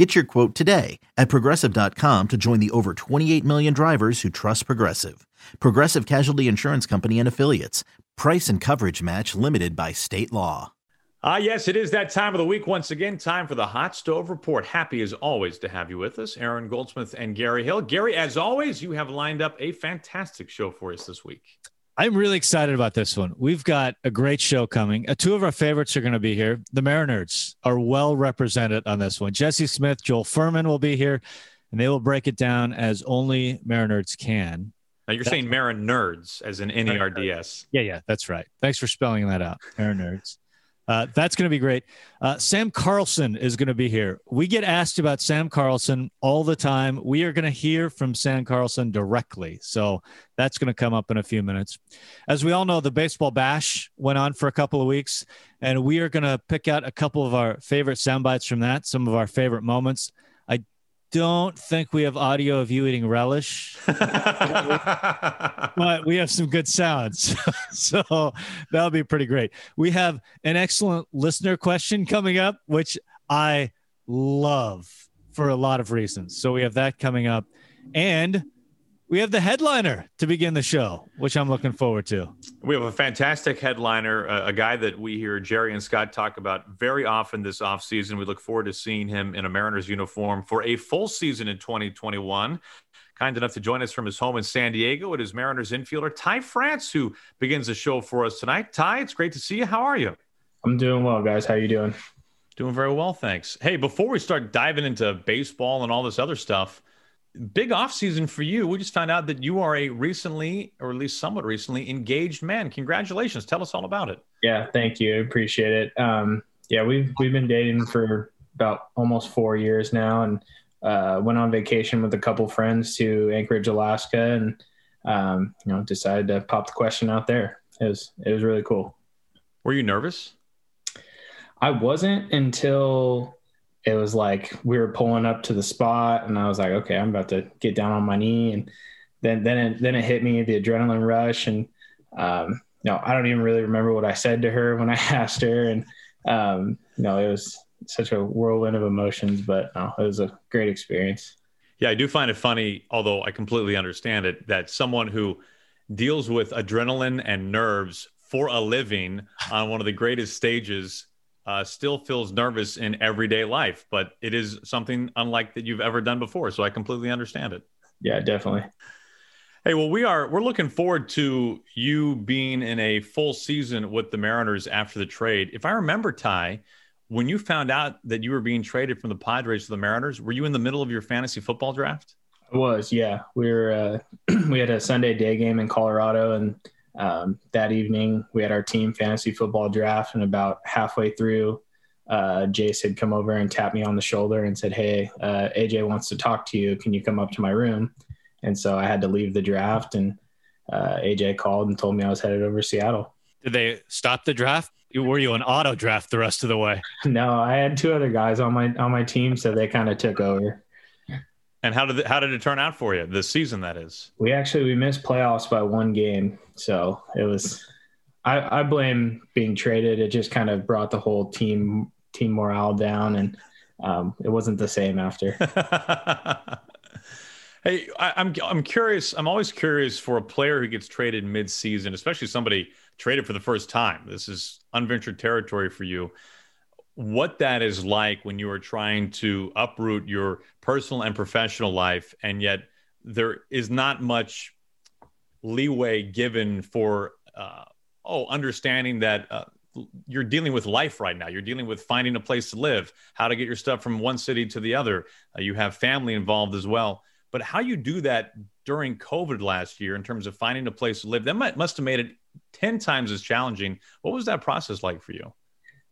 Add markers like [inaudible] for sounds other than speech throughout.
Get your quote today at progressive.com to join the over 28 million drivers who trust Progressive. Progressive Casualty Insurance Company and Affiliates. Price and coverage match limited by state law. Ah, yes, it is that time of the week once again. Time for the Hot Stove Report. Happy as always to have you with us, Aaron Goldsmith and Gary Hill. Gary, as always, you have lined up a fantastic show for us this week. I'm really excited about this one. We've got a great show coming. Uh, two of our favorites are going to be here. The Mariners are well represented on this one. Jesse Smith, Joel Furman will be here, and they will break it down as only Mariners can. Now you're that's saying Marin Nerds as in N-E-R-D-S. Yeah, yeah, that's right. Thanks for spelling that out. Marin Nerds. Uh, that's going to be great. Uh, Sam Carlson is going to be here. We get asked about Sam Carlson all the time. We are going to hear from Sam Carlson directly. So that's going to come up in a few minutes. As we all know, the baseball bash went on for a couple of weeks, and we are going to pick out a couple of our favorite sound bites from that, some of our favorite moments don't think we have audio of you eating relish, [laughs] but we have some good sounds. [laughs] so that'll be pretty great. We have an excellent listener question coming up, which I love for a lot of reasons. So we have that coming up. And we have the headliner to begin the show, which I'm looking forward to. We have a fantastic headliner, a, a guy that we hear Jerry and Scott talk about very often this offseason. We look forward to seeing him in a Mariners uniform for a full season in 2021. Kind enough to join us from his home in San Diego. It is Mariners infielder Ty France who begins the show for us tonight. Ty, it's great to see you. How are you? I'm doing well, guys. How are you doing? Doing very well, thanks. Hey, before we start diving into baseball and all this other stuff, big off season for you. We just found out that you are a recently, or at least somewhat recently, engaged man. Congratulations! Tell us all about it. Yeah, thank you. I appreciate it. Um, yeah, we've we've been dating for about almost four years now, and uh, went on vacation with a couple friends to Anchorage, Alaska, and um, you know decided to pop the question out there. It was it was really cool. Were you nervous? I wasn't until it was like we were pulling up to the spot and I was like, okay, I'm about to get down on my knee. And then, then it, then it hit me the adrenaline rush. And, um, you know, I don't even really remember what I said to her when I [laughs] asked her. And, um, you know, it was such a whirlwind of emotions, but no, it was a great experience. Yeah. I do find it funny, although I completely understand it, that someone who deals with adrenaline and nerves for a living on one of the greatest stages uh, still feels nervous in everyday life, but it is something unlike that you've ever done before. So I completely understand it. Yeah, definitely. Hey, well, we are we're looking forward to you being in a full season with the Mariners after the trade. If I remember, Ty, when you found out that you were being traded from the Padres to the Mariners, were you in the middle of your fantasy football draft? I was, yeah. We were uh, [clears throat] we had a Sunday day game in Colorado, and um, that evening, we had our team fantasy football draft, and about halfway through, uh, Jayce had come over and tapped me on the shoulder and said, "Hey, uh, AJ wants to talk to you. Can you come up to my room?" And so I had to leave the draft, and uh, AJ called and told me I was headed over to Seattle. Did they stop the draft? Were you an auto draft the rest of the way? [laughs] No, I had two other guys on my on my team, so they kind of took over. And how did it, how did it turn out for you this season? That is, we actually we missed playoffs by one game, so it was. I, I blame being traded. It just kind of brought the whole team team morale down, and um, it wasn't the same after. [laughs] hey, I, I'm I'm curious. I'm always curious for a player who gets traded mid-season, especially somebody traded for the first time. This is unventured territory for you what that is like when you are trying to uproot your personal and professional life, and yet there is not much leeway given for uh, oh understanding that uh, you're dealing with life right now. You're dealing with finding a place to live, how to get your stuff from one city to the other. Uh, you have family involved as well. But how you do that during COVID last year in terms of finding a place to live, that might, must have made it 10 times as challenging. What was that process like for you?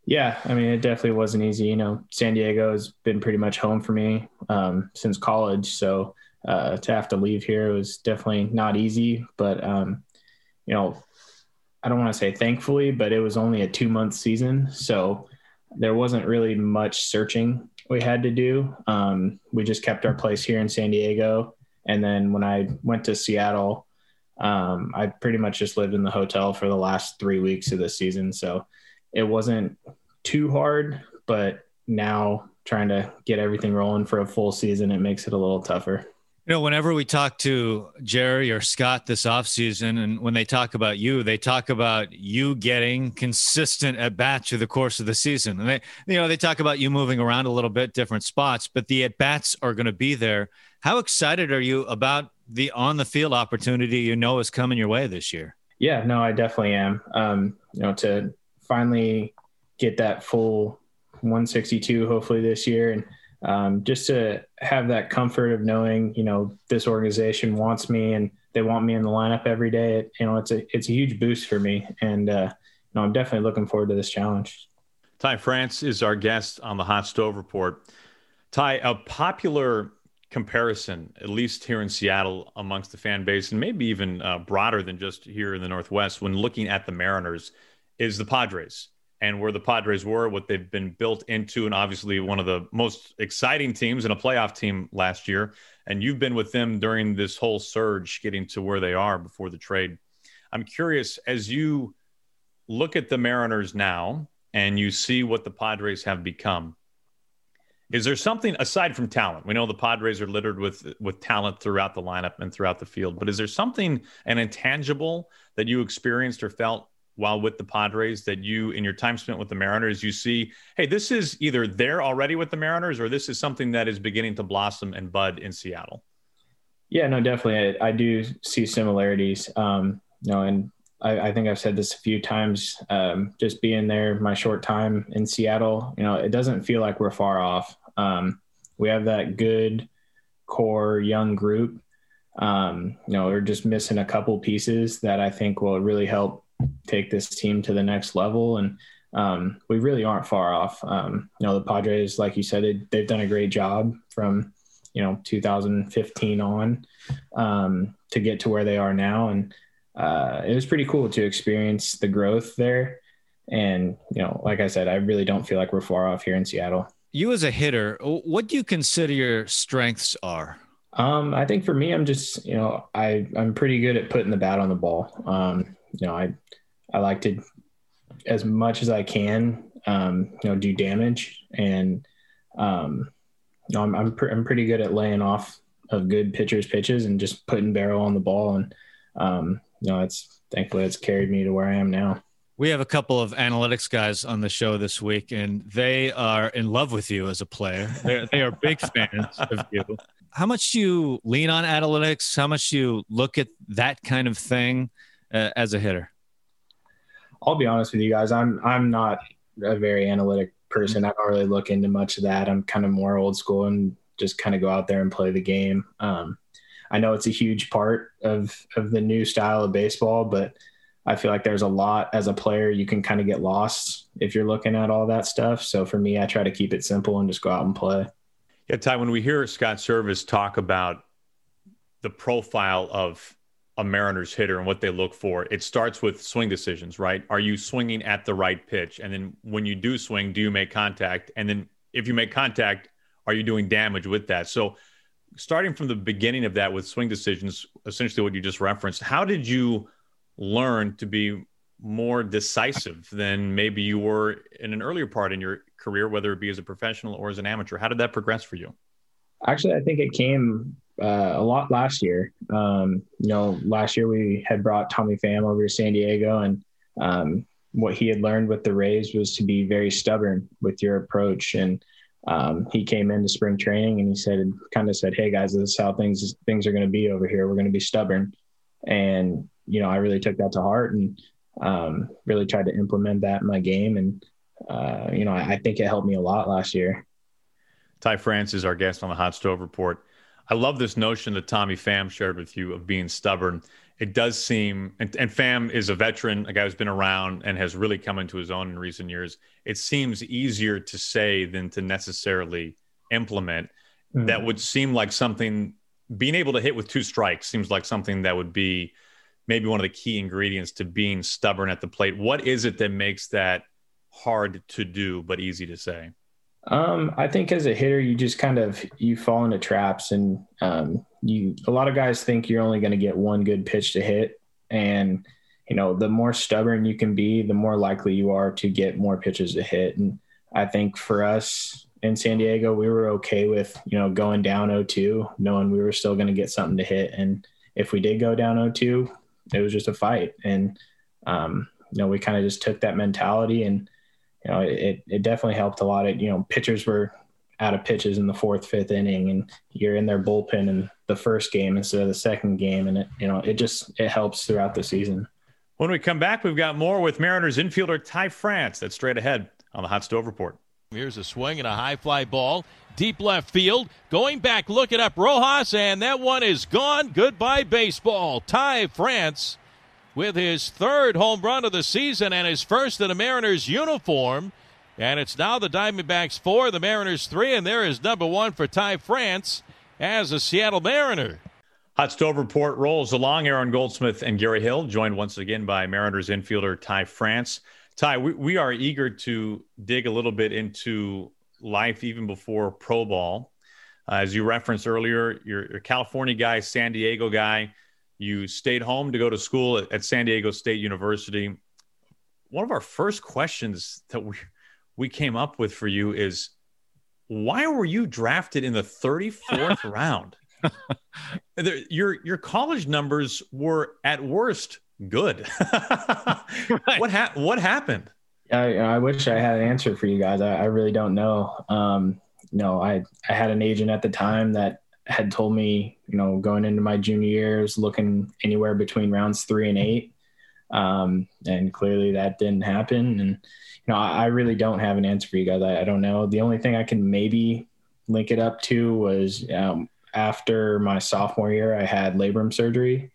Yeah, I mean, it definitely wasn't easy. You know, San Diego has been pretty much home for me um, since college. So uh, to have to leave here was definitely not easy. But, um, you know, I don't want to say thankfully, but it was only a two month season. So there wasn't really much searching we had to do. Um, we just kept our place here in San Diego. And then when I went to Seattle, um, I pretty much just lived in the hotel for the last three weeks of the season. So it wasn't too hard, but now trying to get everything rolling for a full season, it makes it a little tougher. You know, whenever we talk to Jerry or Scott this offseason, and when they talk about you, they talk about you getting consistent at bats through the course of the season. And they, you know, they talk about you moving around a little bit, different spots, but the at bats are going to be there. How excited are you about the on the field opportunity you know is coming your way this year? Yeah, no, I definitely am. Um, you know, to finally get that full 162 hopefully this year and um, just to have that comfort of knowing, you know, this organization wants me and they want me in the lineup every day. It, you know, it's a it's a huge boost for me, and uh, you know, I'm definitely looking forward to this challenge. Ty France is our guest on the Hot Stove Report. Ty, a popular comparison, at least here in Seattle, amongst the fan base, and maybe even uh, broader than just here in the Northwest, when looking at the Mariners, is the Padres and where the Padres were, what they've been built into, and obviously one of the most exciting teams and a playoff team last year. And you've been with them during this whole surge, getting to where they are before the trade. I'm curious as you look at the Mariners now and you see what the Padres have become. Is there something aside from talent? We know the Padres are littered with with talent throughout the lineup and throughout the field, but is there something an intangible that you experienced or felt while with the Padres that you, in your time spent with the Mariners, you see, hey, this is either there already with the Mariners or this is something that is beginning to blossom and bud in Seattle? Yeah, no, definitely. I, I do see similarities. Um, you know, and I, I, think I've said this a few times. Um, just being there, my short time in Seattle, you know, it doesn't feel like we're far off. Um, we have that good core young group. Um, you know, we're just missing a couple pieces that I think will really help take this team to the next level. And um, we really aren't far off. Um, you know, the Padres, like you said, it, they've done a great job from, you know, 2015 on um, to get to where they are now. And uh, it was pretty cool to experience the growth there. And, you know, like I said, I really don't feel like we're far off here in Seattle. You as a hitter, what do you consider your strengths are? Um, I think for me, I'm just, you know, I, I'm pretty good at putting the bat on the ball. Um, you know, I I like to as much as I can, um, you know, do damage and um, you know, I'm I'm, pr- I'm pretty good at laying off of good pitchers pitches and just putting barrel on the ball and um, you know, it's thankfully it's carried me to where I am now. We have a couple of analytics guys on the show this week, and they are in love with you as a player. They're, they are big fans of you. How much do you lean on analytics? How much do you look at that kind of thing? Uh, as a hitter? I'll be honest with you guys. I'm I'm not a very analytic person. I don't really look into much of that. I'm kind of more old school and just kind of go out there and play the game. Um, I know it's a huge part of of the new style of baseball, but I feel like there's a lot as a player you can kind of get lost if you're looking at all that stuff. So for me, I try to keep it simple and just go out and play. Yeah, Ty, when we hear Scott Servais talk about the profile of a Mariners hitter and what they look for, it starts with swing decisions, right? Are you swinging at the right pitch? And then when you do swing, do you make contact? And then if you make contact, are you doing damage with that? So, starting from the beginning of that with swing decisions, essentially what you just referenced, how did you learn to be more decisive than maybe you were in an earlier part in your career, whether it be as a professional or as an amateur? How did that progress for you? Actually, I think it came uh, a lot last year. Um, you know, last year we had brought Tommy Pham over to San Diego, and um, what he had learned with the Rays was to be very stubborn with your approach. And um, he came into spring training and he said, kind of said, "Hey guys, this is how things things are going to be over here. We're going to be stubborn." And you know, I really took that to heart and um, really tried to implement that in my game. And uh, you know, I, I think it helped me a lot last year. Ty France is our guest on the Hot Stove Report. I love this notion that Tommy Pham shared with you of being stubborn. It does seem, and, and Pham is a veteran, a guy who's been around and has really come into his own in recent years. It seems easier to say than to necessarily implement. Mm-hmm. That would seem like something, being able to hit with two strikes seems like something that would be maybe one of the key ingredients to being stubborn at the plate. What is it that makes that hard to do but easy to say? Um, I think as a hitter, you just kind of you fall into traps, and um, you a lot of guys think you're only going to get one good pitch to hit, and you know the more stubborn you can be, the more likely you are to get more pitches to hit. And I think for us in San Diego, we were okay with you know going down 0-2, knowing we were still going to get something to hit, and if we did go down 0-2, it was just a fight, and um, you know we kind of just took that mentality and you know, it, it definitely helped a lot. It, you know, pitchers were out of pitches in the fourth, fifth inning, and you're in their bullpen in the first game instead of the second game, and it, you know, it just it helps throughout the season. When we come back, we've got more with Mariners infielder Ty France. That's straight ahead on the Hot Stove Report. Here's a swing and a high fly ball, deep left field. Going back, looking up Rojas, and that one is gone. Goodbye, baseball. Ty France with his third home run of the season and his first in a Mariners uniform. And it's now the Diamondbacks four, the Mariners three, and there is number one for Ty France as a Seattle Mariner. Hot Stove Report rolls along. Aaron Goldsmith and Gary Hill, joined once again by Mariners infielder Ty France. Ty, we, we are eager to dig a little bit into life even before pro ball. Uh, as you referenced earlier, you're, you're a California guy, San Diego guy. You stayed home to go to school at, at San Diego State University. One of our first questions that we we came up with for you is why were you drafted in the 34th [laughs] round? your your college numbers were at worst good. [laughs] right. What ha- what happened? I, I wish I had an answer for you guys. I, I really don't know. Um, you know, I I had an agent at the time that had told me, you know, going into my junior years, looking anywhere between rounds three and eight. Um, and clearly that didn't happen. And, you know, I, I really don't have an answer for you guys. I, I, don't know. The only thing I can maybe link it up to was um, after my sophomore year, I had labrum surgery,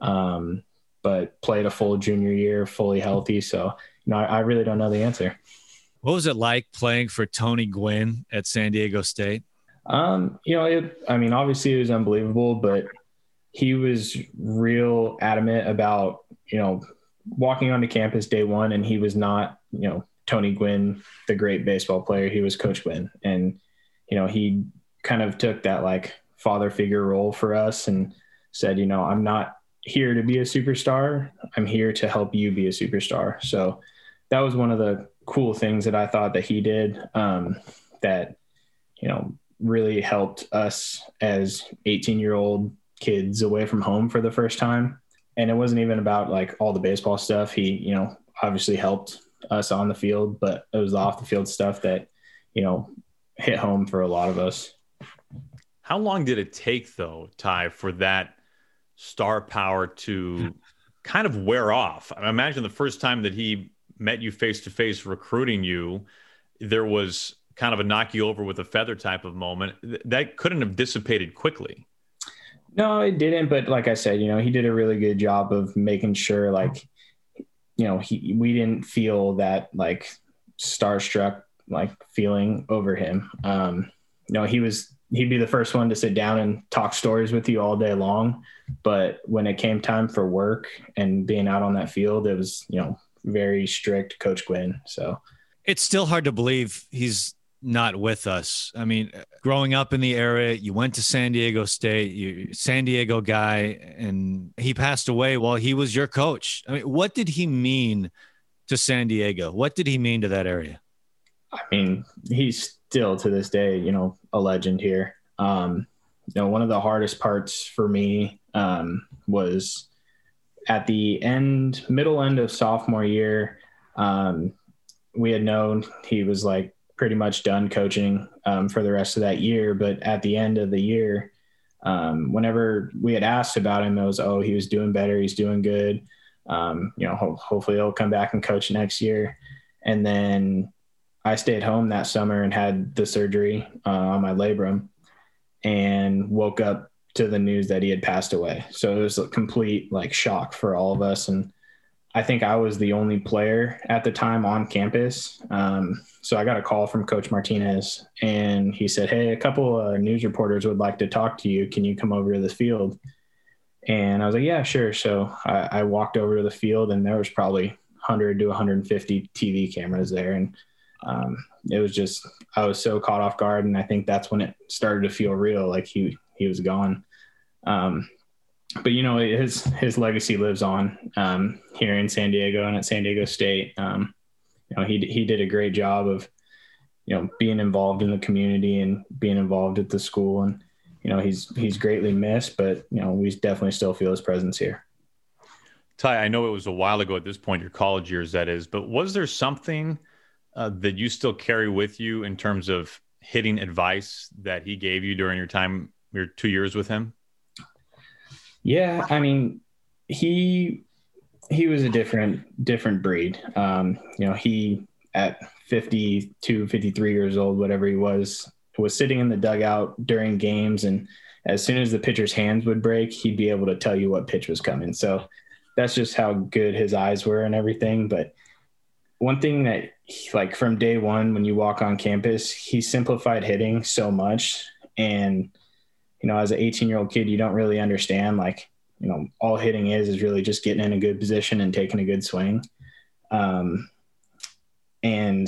um, but played a full junior year, fully healthy. So, you know, I, I really don't know the answer. What was it like playing for Tony Gwynn at San Diego State? Um, you know, it, I mean, obviously it was unbelievable, but he was real adamant about, you know, walking onto campus day one and he was not, you know, Tony Gwynn, the great baseball player. He was Coach Gwynn. And, you know, he kind of took that like father figure role for us and said, you know, I'm not here to be a superstar. I'm here to help you be a superstar. So that was one of the cool things that I thought that he did. Um, that, you know, really helped us as 18 year old kids away from home for the first time. And it wasn't even about like all the baseball stuff. He, you know, obviously helped us on the field, but it was the off the field stuff that, you know, hit home for a lot of us. How long did it take though, Ty, for that star power to kind of wear off? I imagine the first time that he met you face to face recruiting you, there was kind of a knock you over with a feather type of moment. That couldn't have dissipated quickly. No, it didn't. But like I said, you know, he did a really good job of making sure, like, you know, he we didn't feel that like starstruck like feeling over him. Um, you know, he was he'd be the first one to sit down and talk stories with you all day long. But when it came time for work and being out on that field, it was, you know, very strict Coach Gwynn. So it's still hard to believe he's not with us. I mean, growing up in the area, you went to San Diego State, you San Diego guy, and he passed away while he was your coach. I mean, what did he mean to San Diego? What did he mean to that area? I mean, he's still to this day, you know, a legend here. Um, you know, one of the hardest parts for me um, was at the end, middle end of sophomore year. Um, we had known he was like pretty much done coaching um, for the rest of that year. But at the end of the year, um, whenever we had asked about him, it was, oh, he was doing better. He's doing good. Um, you know, ho- hopefully he'll come back and coach next year. And then I stayed home that summer and had the surgery uh, on my labrum and woke up to the news that he had passed away. So it was a complete like shock for all of us. And I think I was the only player at the time on campus. Um, so I got a call from Coach Martinez, and he said, "Hey, a couple of news reporters would like to talk to you. Can you come over to the field?" And I was like, yeah, sure. So I, I walked over to the field, and there was probably 100 to 150 TV cameras there, and um, it was just I was so caught off guard, and I think that's when it started to feel real, like he he was gone. Um, but you know his his legacy lives on um, here in San Diego and at San Diego State. Um, you know he he did a great job of you know being involved in the community and being involved at the school, and you know he's he's greatly missed, but you know we definitely still feel his presence here. Ty, I know it was a while ago at this point, your college years, that is, but was there something uh, that you still carry with you in terms of hitting advice that he gave you during your time, your two years with him? Yeah, I mean, he he was a different different breed. Um, you know, he at 52, 53 years old, whatever he was, was sitting in the dugout during games and as soon as the pitcher's hands would break, he'd be able to tell you what pitch was coming. So that's just how good his eyes were and everything. But one thing that like from day one when you walk on campus, he simplified hitting so much and you know, as an 18 year old kid, you don't really understand like, you know, all hitting is is really just getting in a good position and taking a good swing. Um, and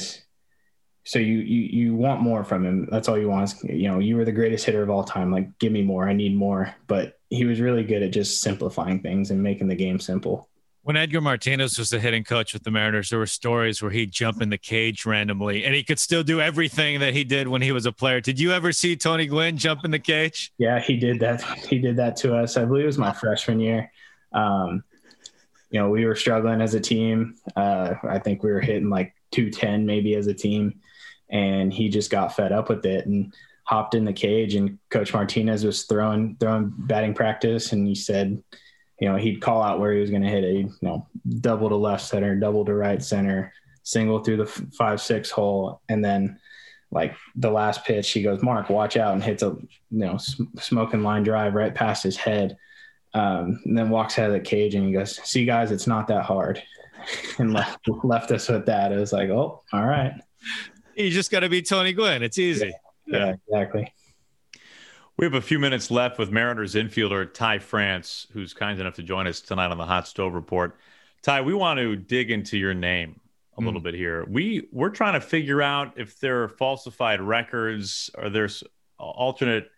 so you you you want more from him. That's all you want. You know, you were the greatest hitter of all time. Like, give me more. I need more. But he was really good at just simplifying things and making the game simple when Edgar Martinez was the hitting coach with the Mariners, there were stories where he'd jump in the cage randomly and he could still do everything that he did when he was a player. Did you ever see Tony Gwynn jump in the cage? Yeah, he did that. He did that to us. I believe it was my freshman year. Um, you know, we were struggling as a team. Uh, I think we were hitting like 210 maybe as a team. And he just got fed up with it and hopped in the cage. And Coach Martinez was throwing, throwing batting practice. And he said, you know, he'd call out where he was going to hit it. He'd, you know, double to left center, double to right center, single through the five six hole, and then like the last pitch, he goes, "Mark, watch out!" and hits a you know smoking line drive right past his head, um, and then walks out of the cage and he goes, "See, guys, it's not that hard," [laughs] and left left us with that. It was like, "Oh, all right." You just got to be Tony Gwynn. It's easy. yeah, yeah exactly. We have a few minutes left with Mariners infielder Ty France, who's kind enough to join us tonight on the Hot Stove Report. Ty, we want to dig into your name a mm. little bit here. We we're trying to figure out if there are falsified records or there's alternate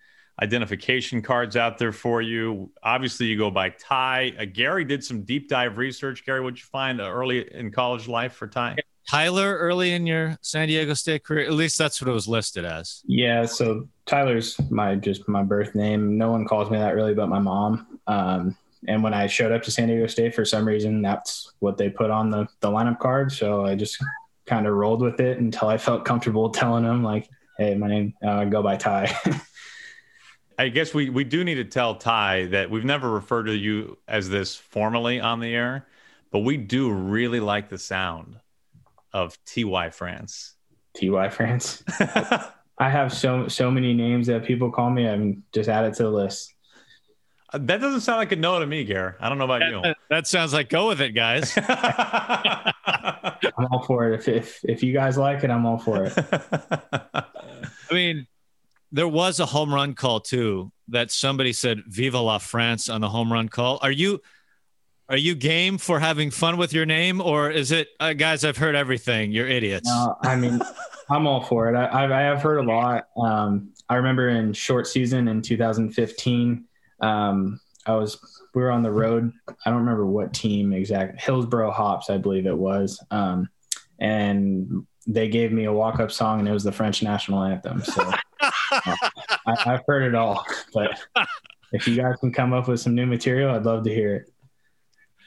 identification cards out there for you. Obviously, you go by Ty. Uh, Gary did some deep dive research. Gary, what'd you find early in college life for Ty? Tyler early in your San Diego State career? At least that's what it was listed as. Yeah, so Tyler's my just my birth name. No one calls me that really, but my mom. Um, and when I showed up to San Diego State, for some reason, that's what they put on the the lineup card. So I just kind of rolled with it until I felt comfortable [laughs] telling them, like, "Hey, my name uh, go by Ty." [laughs] I guess we we do need to tell Ty that we've never referred to you as this formally on the air, but we do really like the sound of TY France. TY France. [laughs] I have so so many names that people call me. I'm just add it to the list. Uh, that doesn't sound like a no to me, Gare. I don't know about that, you. That sounds like go with it, guys. [laughs] I'm all for it. If, if if you guys like it, I'm all for it. I mean, there was a home run call too that somebody said "Viva la France" on the home run call. Are you are you game for having fun with your name, or is it, uh, guys? I've heard everything. You're idiots. No, I mean, [laughs] I'm all for it. I, I, have heard a lot. Um, I remember in short season in 2015, um, I was we were on the road. I don't remember what team exact. Hillsboro Hops, I believe it was. Um, and they gave me a walk up song, and it was the French national anthem. So uh, [laughs] I, I've heard it all. But if you guys can come up with some new material, I'd love to hear it.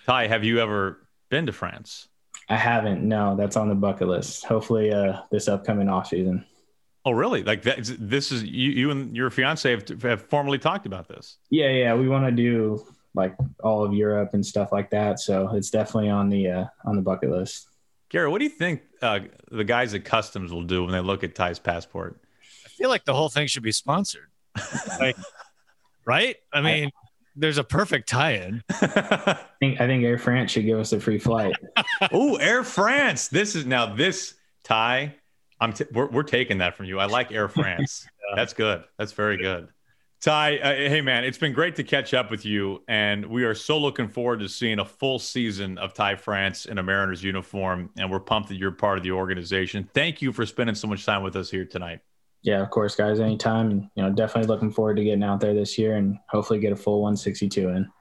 Ty, have you ever been to France? I haven't. No, that's on the bucket list. Hopefully, uh, this upcoming off season. Oh, really? Like that? This is you, you and your fiance have, have formally talked about this. Yeah, yeah. We want to do like all of Europe and stuff like that. So it's definitely on the uh, on the bucket list. Gary, what do you think uh, the guys at customs will do when they look at Ty's passport? I feel like the whole thing should be sponsored. like, [laughs] right? I mean, there's a perfect tie-in. [laughs] I think I think Air France should give us a free flight. [laughs] oh, Air France! This is now this tie. I'm t- we're, we're taking that from you. I like Air France. [laughs] yeah. That's good. That's very good. Ty, uh, hey man, it's been great to catch up with you, and we are so looking forward to seeing a full season of Ty France in a Mariners uniform. And we're pumped that you're part of the organization. Thank you for spending so much time with us here tonight. Yeah, of course, guys. Anytime, and you know, definitely looking forward to getting out there this year and hopefully get a full 162 in.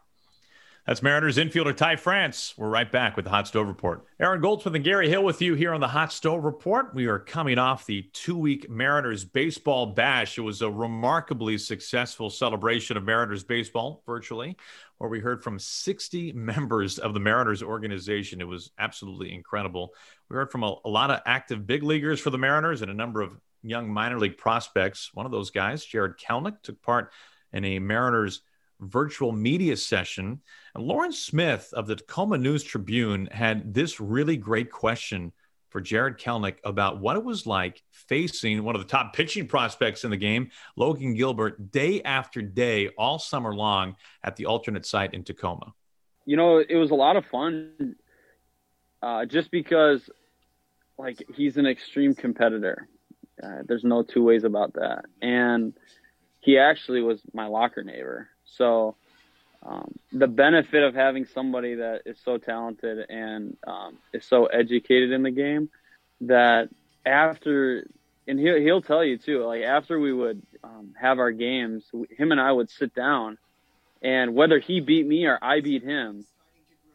That's Mariners infielder Ty France. We're right back with the Hot Stove Report. Aaron Goldsmith and Gary Hill with you here on the Hot Stove Report. We are coming off the two week Mariners baseball bash. It was a remarkably successful celebration of Mariners baseball virtually, where we heard from 60 members of the Mariners organization. It was absolutely incredible. We heard from a, a lot of active big leaguers for the Mariners and a number of young minor league prospects. One of those guys, Jarred Kelenic, took part in a Mariners virtual media session. And Lauren Smith of the Tacoma News Tribune had this really great question for Jarred Kelenic about what it was like facing one of the top pitching prospects in the game, Logan Gilbert, day after day, all summer long at the alternate site in Tacoma. You know, it was a lot of fun uh, just because, like, he's an extreme competitor. Uh, there's no two ways about that. And he actually was my locker neighbor. So um, the benefit of having somebody that is so talented and um, is so educated in the game that after and he'll, he'll tell you too like after we would um, have our games him and i would sit down and whether he beat me or i beat him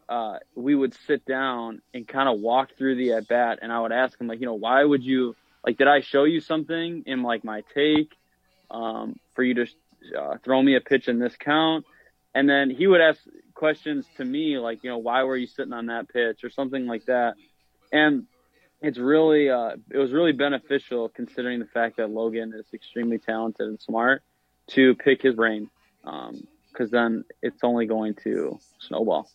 uh, we would sit down and kind of walk through the at bat and i would ask him like you know why would you like did i show you something in like my take um, for you to uh, throw me a pitch in this count. And then he would ask questions to me like, you know, why were you sitting on that pitch or something like that. And it's really, uh, it was really beneficial considering the fact that Logan is extremely talented and smart to pick his brain. Um, cause then it's only going to snowball.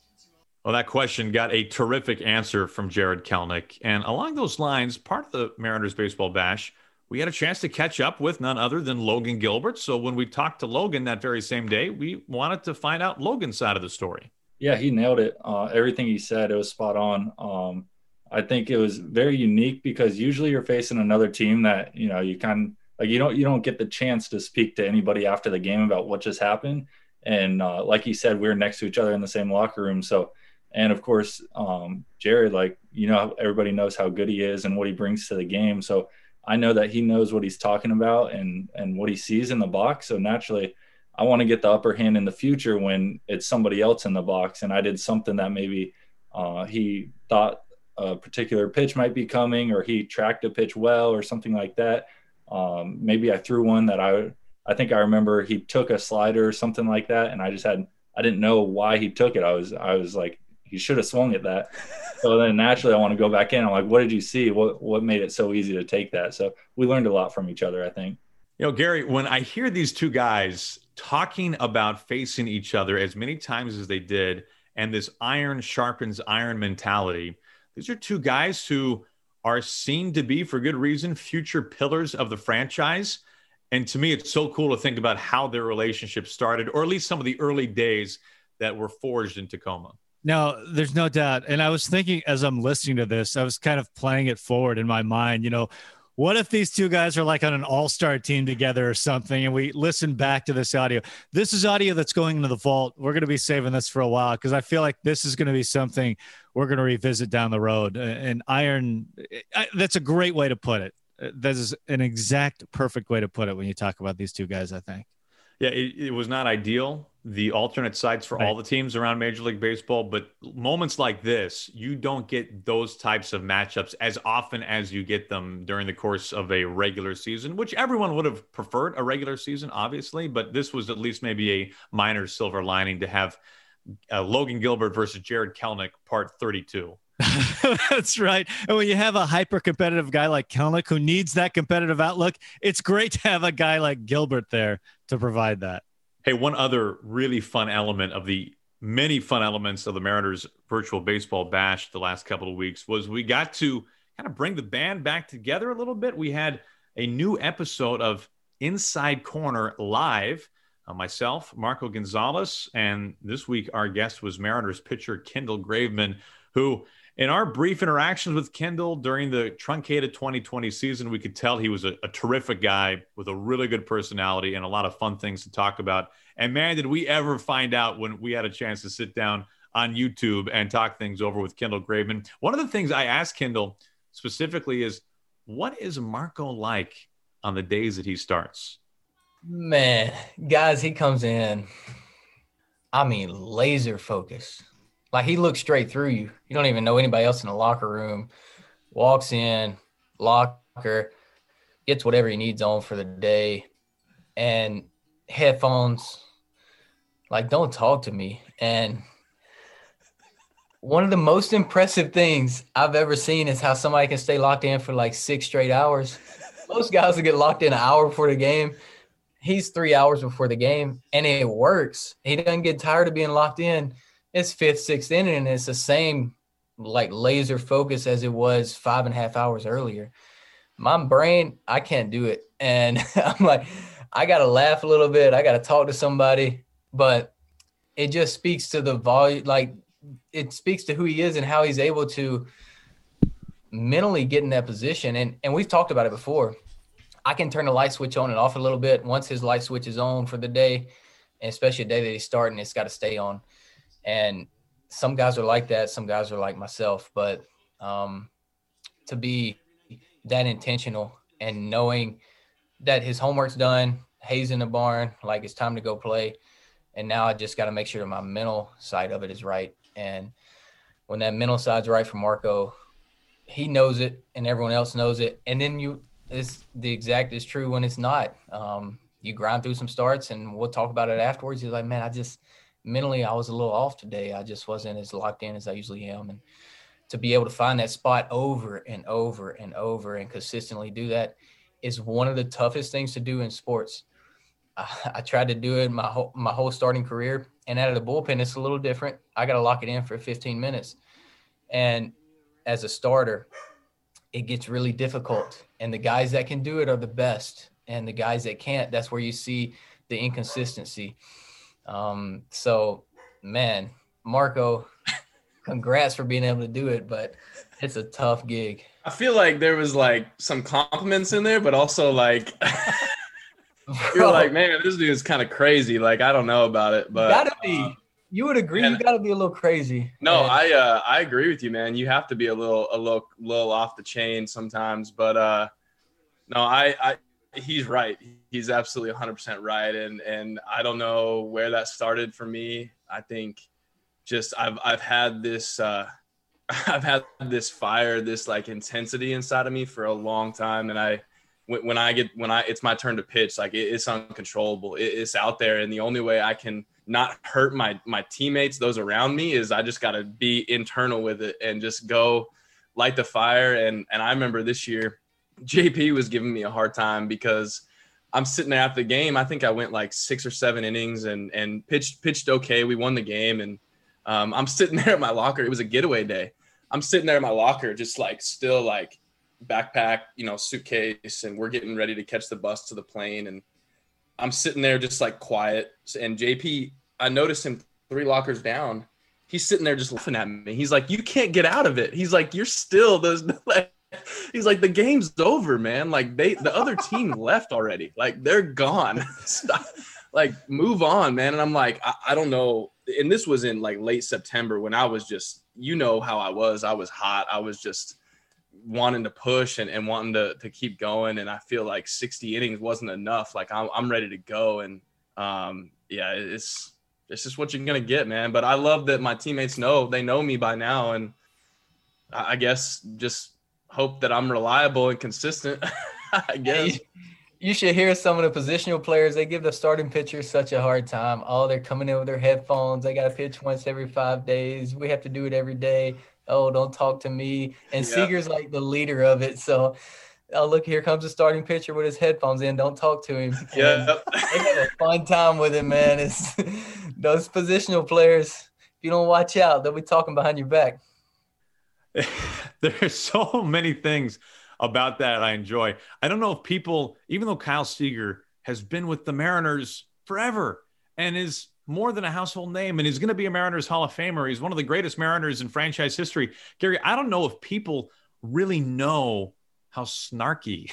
Well, that question got a terrific answer from Jarred Kelenic. And along those lines, part of the Mariners baseball bash we had a chance to catch up with none other than Logan Gilbert. So when we talked to Logan that very same day, we wanted to find out Logan's side of the story. Yeah, he nailed it. Uh, everything he said, it was spot on. Um, I think it was very unique because usually you're facing another team that you know you kind like you don't you don't get the chance to speak to anybody after the game about what just happened. And uh, like he said, we are next to each other in the same locker room, so and of course um, like you know, everybody knows how good he is and what he brings to the game. So I know that he knows what he's talking about and and what he sees in the box. So naturally, I want to get the upper hand in the future when it's somebody else in the box. And I did something that maybe uh, he thought a particular pitch might be coming, or he tracked a pitch well, or something like that. Um, maybe I threw one that I I think I remember he took a slider or something like that, and I just had I didn't know why he took it. I was I was like he should have swung at that. so then naturally I want to go back in. I'm like, what did you see? What what made it so easy to take that? So we learned a lot from each other, I think. You know, Gary, when I hear these two guys talking about facing each other as many times as they did, and this iron sharpens iron mentality, these are two guys who are seen to be, for good reason, future pillars of the franchise. And to me, it's so cool to think about how their relationship started, or at least some of the early days that were forged in Tacoma. No, there's no doubt. And I was thinking as I'm listening to this, I was kind of playing it forward in my mind. You know, what if these two guys are like on an all star team together or something and we listen back to this audio? This is audio that's going into the vault. We're going to be saving this for a while because I feel like this is going to be something we're going to revisit down the road. And Iron, that's a great way to put it. That is an exact perfect way to put it when you talk about these two guys, I think. Yeah, it, it was not ideal the alternate sites for right. all the teams around Major League Baseball, but moments like this, you don't get those types of matchups as often as you get them during the course of a regular season, which everyone would have preferred a regular season, obviously, but this was at least maybe a minor silver lining to have uh, Logan Gilbert versus Jarred Kelenic, part 32. [laughs] That's right. And when you have a hyper competitive guy like Kelenic who needs that competitive outlook, it's great to have a guy like Gilbert there to provide that. Hey, one other really fun element of the many fun elements of the Mariners virtual baseball bash the last couple of weeks was we got to kind of bring the band back together a little bit. We had a new episode of Inside Corner live. Uh, myself, Marco Gonzalez, and this week our guest was Mariners pitcher Kendall Graveman, who In our brief interactions with Kendall during the truncated 2020 season, we could tell he was a, a, terrific guy with a really good personality and a lot of fun things to talk about. And man, did we ever find out when we had a chance to sit down on YouTube and talk things over with Kendall Graveman. One of the things I asked Kendall specifically is what is Marco like on the days that he starts? Man, guys, he comes in, I mean, laser focused like he looks straight through you. You don't even know anybody else in the locker room. Walks in, locker, gets whatever he needs on for the day, and headphones. Like, don't talk to me. And one of the most impressive things I've ever seen is how somebody can stay locked in for like six straight hours. Most guys will get locked in an hour before the game. He's three hours before the game, and it works. He doesn't get tired of being locked in it's fifth, sixth inning, and it's the same like laser focus as it was five and a half hours earlier. My brain, I can't do it. And [laughs] I'm like, I gotta laugh a little bit, I gotta talk to somebody, but it just speaks to the volume, like it speaks to who he is and how he's able to mentally get in that position. And and we've talked about it before. I can turn the light switch on and off a little bit once his light switch is on for the day, and especially a day that he's starting, it's got to stay on. And some guys are like that. Some guys are like myself. But um, to be that intentional and knowing that his homework's done, hay's in the barn, like it's time to go play. And now I just got to make sure that my mental side of it is right. And when that mental side's right for Marco, he knows it and everyone else knows it. And then you, it's the exact is true when it's not. Um, you grind through some starts and we'll talk about it afterwards. You're like, man, I just, mentally I was a little off today. I just wasn't as locked in as I usually am. And to be able to find that spot over and over and over and consistently do that is one of the toughest things to do in sports. I, [laughs] tried to do it my whole my whole starting career, and out of the bullpen, it's a little different. I got to lock it in for 15 minutes, and as a starter, it gets really difficult. And the guys that can do it are the best, and the guys that can't, that's where you see the inconsistency. Um, so, man, Marco, congrats for being able to do it, but it's a tough gig. I feel like there was like some compliments in there, but also like [laughs] you're like, man, this dude is kind of crazy. Like, I don't know about it, but you gotta be. Uh, you would agree. And, you gotta be a little crazy. No, man. I uh, I agree with you, man. You have to be a little a little little off the chain sometimes, but uh, no, I I he's right. He's absolutely 100% right. And and I don't know where that started for me. I think just I've I've had this uh, [laughs] I've had this fire, this like intensity inside of me for a long time. And I when, when I get when I it's my turn to pitch, like it, it's uncontrollable. It, it's out there, and the only way I can not hurt my my teammates, those around me, is I just got to be internal with it and just go light the fire. And and I remember this year JP was giving me a hard time because I'm sitting there after the game. I think I went like six or seven innings and and pitched pitched okay. We won the game, and um, I'm sitting [laughs] there at my locker. It was a getaway day. I'm sitting there at my locker, just like still like backpack, you know, suitcase, and we're getting ready to catch the bus to the plane. And I'm sitting there just like quiet. And JP, I noticed him three lockers down. He's sitting there just laughing at me. He's like, "You can't get out of it." He's like, "You're still those." [laughs] [laughs] He's like, the game's over, man. Like they, the other team [laughs] left already. Like they're gone. [laughs] Stop. Like move on, man. And I'm like, I, I don't know. And this was in like late September when I was just, you know how I was. I was hot. I was just wanting to push and, and wanting to, to keep going. And I feel like 60 innings wasn't enough. Like I'm, I'm ready to go. And um, yeah, it's, it's just what you're going to get, man. But I love that my teammates know, they know me by now. And I guess just hope that I'm reliable and consistent. [laughs] I guess. You should hear some of the positional players. They give the starting pitchers such a hard time. Oh, they're coming in with their headphones. They got to pitch once every five days. We have to do it every day. Oh, don't talk to me. And yeah. Seager's like the leader of it. So, oh, look, here comes the starting pitcher with his headphones in. Don't talk to him. Yeah. they have a fun time with it, man. It's [laughs] those positional players. If you don't watch out, they'll be talking behind your back. [laughs] there's so many things about that I enjoy. I don't know if people, even though Kyle Seager has been with the Mariners forever and is more than a household name, and he's going to be a Mariners Hall of Famer. He's one of the greatest Mariners in franchise history. Gary, I don't know if people really know how snarky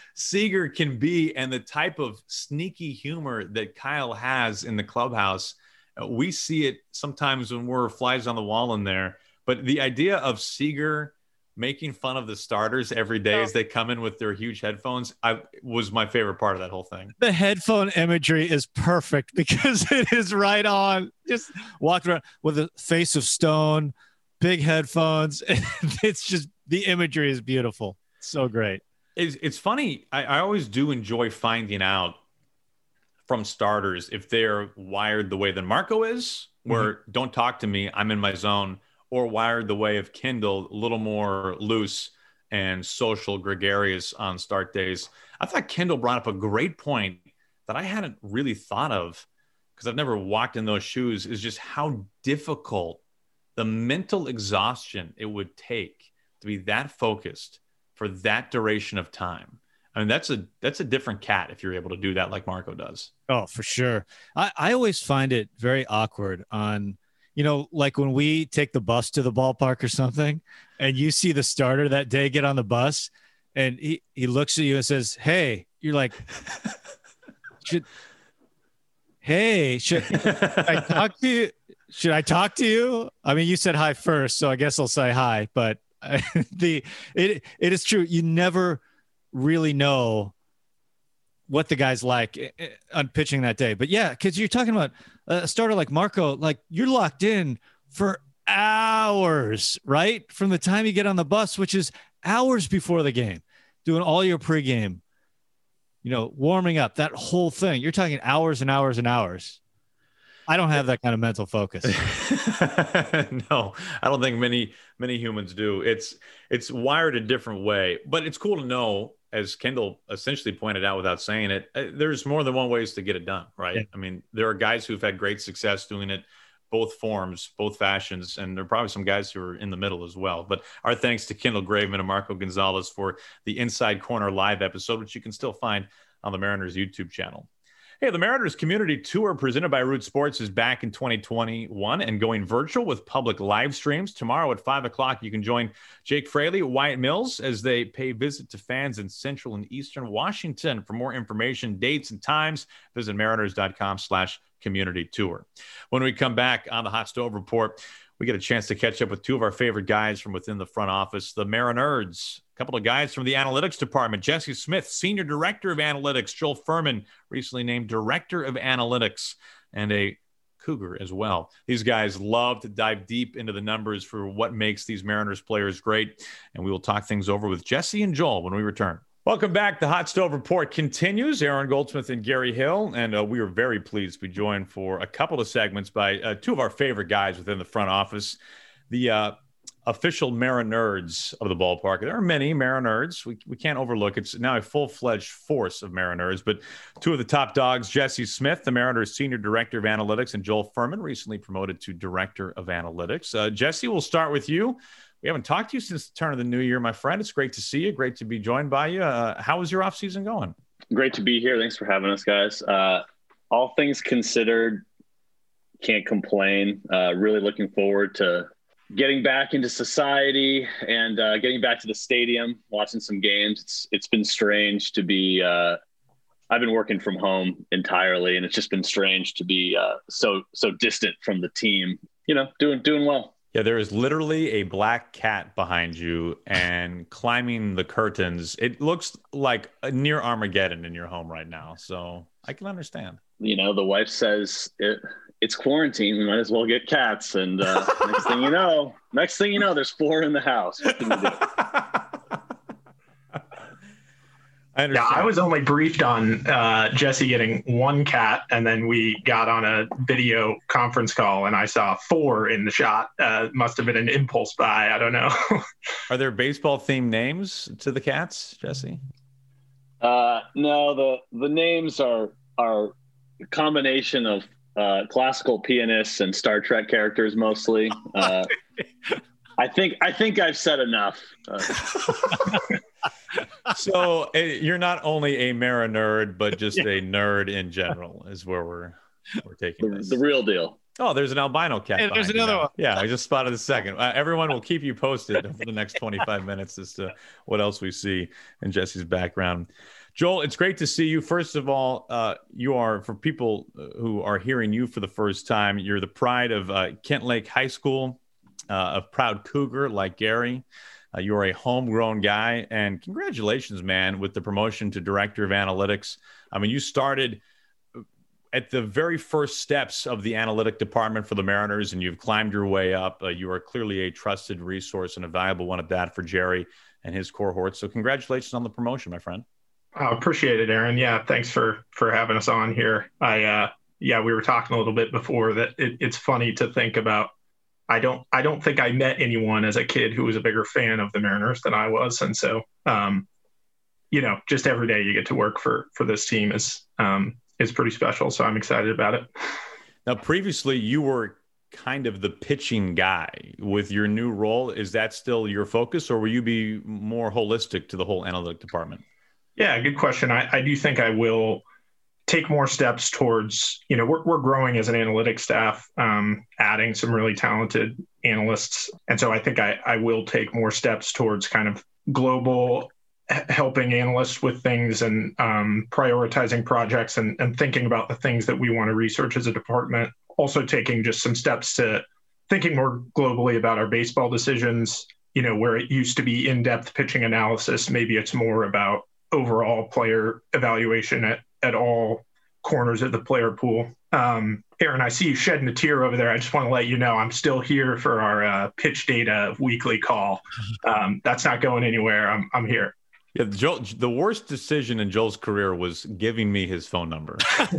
[laughs] Seager can be and the type of sneaky humor that Kyle has in the clubhouse. Uh, we see it sometimes when we're flies on the wall in there. But the idea of Seager making fun of the starters every day as they come in with their huge headphones I was my favorite part of that whole thing. The headphone imagery is perfect [laughs] because it is right on. Just walked around with a face of stone, big headphones. [laughs] It's just the imagery is beautiful. So great. It's, it's funny. I, I always do enjoy finding out from starters if they're wired the way that Marco is, where mm-hmm. don't talk to me, I'm in my zone or wired the way of Kendall, a little more loose and social, gregarious on start days. I thought Kendall brought up a great point that I hadn't really thought of because I've never walked in those shoes is just how difficult the mental exhaustion it would take to be that focused for that duration of time. I mean, that's a that's a different cat if you're able to do that like Marco does. Oh, for sure. I, I always find it very awkward on you know, like when we take the bus to the ballpark or something, and you see the starter that day get on the bus, and he, he looks at you and says, Hey, you're like, [laughs] should, Hey, should, should I talk to you? Should I talk to you? I mean, you said hi first, so I guess I'll say hi, but [laughs] the, it, it is true. You never really know what the guy's like eh, eh, on pitching that day. But yeah, because you're talking about a starter like Marco, like you're locked in for hours, right? From the time you get on the bus, which is hours before the game, doing all your pregame, you know, warming up, that whole thing. You're talking hours and hours and hours. I don't have that kind of mental focus. [laughs] no, I don't think many many humans do. It's it's wired a different way, but it's cool to know as Kendall essentially pointed out without saying it, uh, there's more than one ways to get it done, right? Yeah. I mean, there are guys who've had great success doing it both forms, both fashions, and there are probably some guys who are in the middle as well. But our thanks to Kendall Graveman and Marco Gonzalez for the Inside Corner live episode, which you can still find on the Mariners YouTube channel. Hey, the Mariners Community Tour presented by Root Sports is back in 2021 and going virtual with public live streams. Tomorrow at 5 o'clock, you can join Jake Fraley, Wyatt Mills as they pay visit to fans in Central and Eastern Washington. For more information, dates, and times, visit mariners.com slash community tour. When we come back on the Hot Stove Report, we get a chance to catch up with two of our favorite guys from within the front office, the Mariners. A couple of guys from the analytics department. Jesse Smith, Senior Director of Analytics. Joel Furman, recently named Director of Analytics, and a Cougar as well. These guys love to dive deep into the numbers for what makes these Mariners players great. And we will talk things over with Jesse and Joel when we return. Welcome back. The Hot Stove Report continues. Aaron Goldsmith and Gary Hill. And uh, we are very pleased to be joined for a couple of segments by uh, two of our favorite guys within the front office. The uh, official Mariners of the ballpark. There are many Mariners. We, we can't overlook it's now a full fledged force of Mariners, but two of the top dogs, Jesse Smith, the Mariners Senior Director of Analytics, and Joel Furman, recently promoted to Director of Analytics. Uh, Jesse, we'll start with you. We haven't talked to you since the turn of the new year, my friend. It's great to see you. Great to be joined by you. Uh, how is your off season going? Great to be here. Thanks for having us, guys. Uh, all things considered, can't complain. Uh, really looking forward to getting back into society and uh, getting back to the stadium, watching some games. It's it's been strange to be. Uh, I've been working from home entirely, and it's just been strange to be uh, so so distant from the team. You know, doing doing well. Yeah, there is literally a black cat behind you and climbing the curtains. It looks like near Armageddon in your home right now. So I can understand. You know, the wife says it, it's quarantine. We might as well get cats. And uh, next thing you know, next thing you know, there's four in the house. [laughs] I yeah, I was only briefed on uh, Jesse getting one cat, and then we got on a video conference call, and I saw four in the shot. Uh, must have been an impulse buy. I don't know. [laughs] Are there baseball themed names to the cats, Jesse? Uh, no, the the names are are a combination of uh, classical pianists and Star Trek characters mostly. [laughs] I think I think I've said enough. Uh, [laughs] so uh, you're not only a Marinerd, but just a nerd in general is where we're we're taking The, this. the real deal. Oh, there's an albino cat. Hey, there's behind you another one. Yeah, I just spotted the second. Uh, everyone will keep you posted for the next 25 minutes as to what else we see in Jesse's background. Joel, it's great to see you. First of all, uh, you are, for people uh, who are hearing you for the first time, you're the pride of uh, Kentlake High School, uh, a proud Cougar like Gary. Uh, you're a homegrown guy, and congratulations, man, with the promotion to director of analytics. I mean, you started at the very first steps of the analytic department for the Mariners, and you've climbed your way up. Uh, you are clearly a trusted resource and a valuable one at that for Jerry and his cohort. So, congratulations on the promotion, my friend. I appreciate it, Aaron. Yeah, thanks for for having us on here. I uh, yeah, we were talking a little bit before that it, it's funny to think about. I don't I don't think I met anyone as a kid who was a bigger fan of the Mariners than I was, and so um, you know, just every day you get to work for for this team is um, is pretty special. So I'm excited about it. Now, previously, you were kind of the pitching guy. With your new role, is that still your focus, or will you be more holistic to the whole analytic department? Yeah, good question. I, I do think I will take more steps towards, you know, we're, we're growing as an analytics staff, um, adding some really talented analysts. And so I think I, I will take more steps towards kind of global helping analysts with things and um, prioritizing projects and, and thinking about the things that we want to research as a department. Also taking just some steps to thinking more globally about our baseball decisions, you know, where it used to be in-depth pitching analysis, maybe it's more about overall player evaluation at, at all corners of the player pool. Um, Aaron, I see you shedding a tear over there. I just want to let you know I'm still here for our uh, pitch data weekly call. Um, that's not going anywhere. I'm, I'm here. Yeah, Joel, the worst decision in Joel's career was giving me his phone number. [laughs]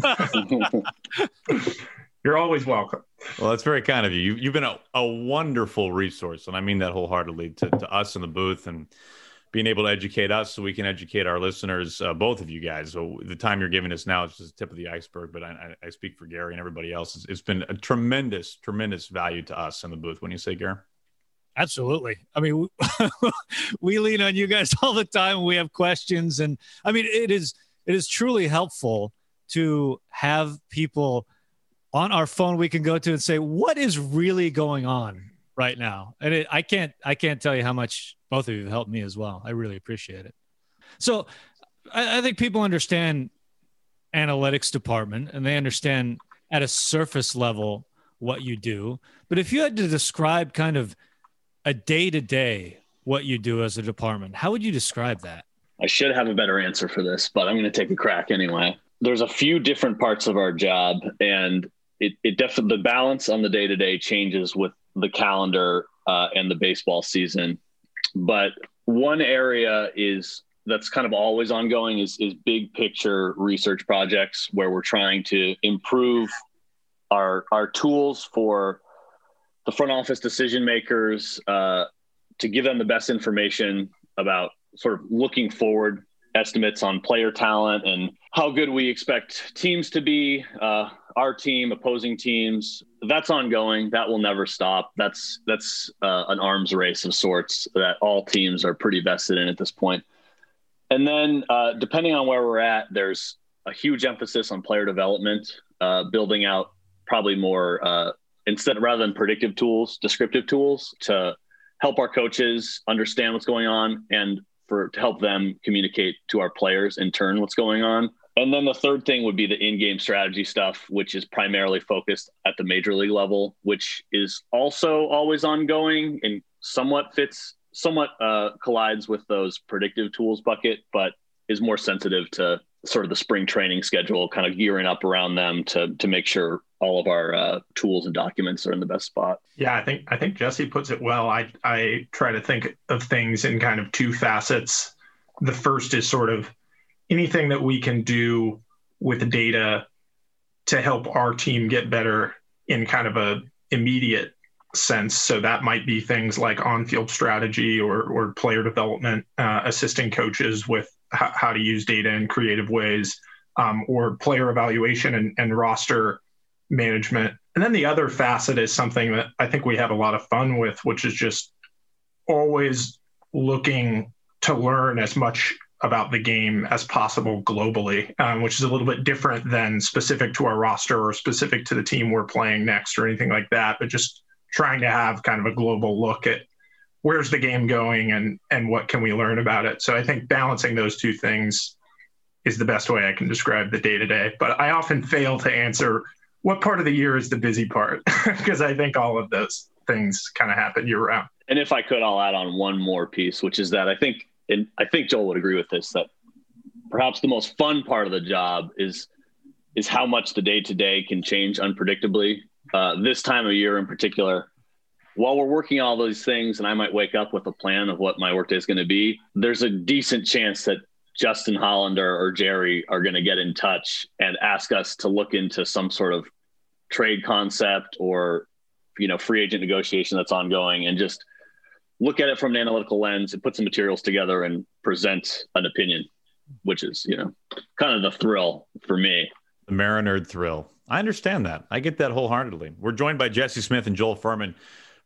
You're always welcome. Well, that's very kind of you. you you've been a, a wonderful resource, and I mean that wholeheartedly to, to us in the booth and being able to educate us so we can educate our listeners, uh, both of you guys. So the time you're giving us now is just the tip of the iceberg, but I, I speak for Gary and everybody else. It's, it's been a tremendous, tremendous value to us in the booth. When you say, Gary? Absolutely. I mean, we [laughs] lean on you guys [laughs] all the time. We have questions, and I mean, it is it is truly helpful to have people on our phone we can go to and say what is really going on right now. And it, I can't I can't tell you how much both of you have helped me as well. I really appreciate it. So I, I think people understand analytics department and they understand at a surface level what you do. But if you had to describe kind of a day to day what you do as a department, how would you describe that? I should have a better answer for this, but I'm going to take a crack anyway. There's a few different parts of our job, and it, it definitely the balance on the day to day changes with the calendar uh, and the baseball season. But one area is that's kind of always ongoing is is big picture research projects where we're trying to improve our our tools for the front office decision makers uh, to give them the best information about sort of looking forward estimates on player talent and how good we expect teams to be uh, our team opposing teams. That's ongoing. That will never stop. That's that's uh, an arms race of sorts that all teams are pretty vested in at this point. and then uh, depending on where we're at there's a huge emphasis on player development uh, building out probably more uh, instead rather than predictive tools descriptive tools to help our coaches understand what's going on and for to help them communicate to our players in turn what's going on and then the third thing would be the in-game strategy stuff, which is primarily focused at the major league level, which is also always ongoing and somewhat fits, somewhat uh, collides with those predictive tools bucket, but is more sensitive to sort of the spring training schedule, kind of gearing up around them to to make sure all of our uh, tools and documents are in the best spot. Yeah, I think I think Jesse puts it well. I I try to think of things in kind of two facets. The first is sort of anything that we can do with data to help our team get better in kind of a immediate sense. So that might be things like on-field strategy or or player development, uh, assisting coaches with h- how to use data in creative ways, um, or player evaluation and, and roster management. And then the other facet is something that I think we have a lot of fun with, which is just always looking to learn as much about the game as possible globally, um, which is a little bit different than specific to our roster or specific to the team we're playing next or anything like that. But just trying to have kind of a global look at where's the game going and and what can we learn about it. So I think balancing those two things is the best way I can describe the day to day. But I often fail to answer what part of the year is the busy part [laughs] because I think all of those things kind of happen year round. And if I could, I'll add on one more piece, which is that I think, and I think Joel would agree with this, that perhaps the most fun part of the job is is how much the day to day can change unpredictably. Uh, this time of year in particular, while we're working all those things, and I might wake up with a plan of what my workday is going to be, there's a decent chance that Justin Hollander or Jerry are going to get in touch and ask us to look into some sort of trade concept or you know free agent negotiation that's ongoing and just look at it from an analytical lens and put some materials together and present an opinion which is you know kind of the thrill for me. The marinerd thrill. I understand that. I get that wholeheartedly. We're joined by jesse smith and joel furman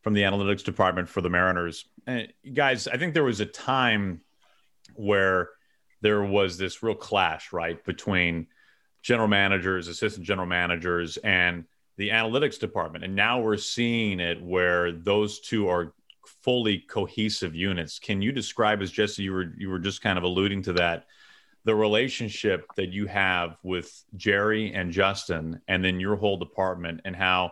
from the analytics department for the mariners. And guys i think there was a time where there was this real clash right between general managers assistant general managers and the analytics department. And now we're seeing it where those two are fully cohesive units. Can you describe as Jesse, you were you were just kind of alluding to that, the relationship that you have with Jerry and Justin and then your whole department and how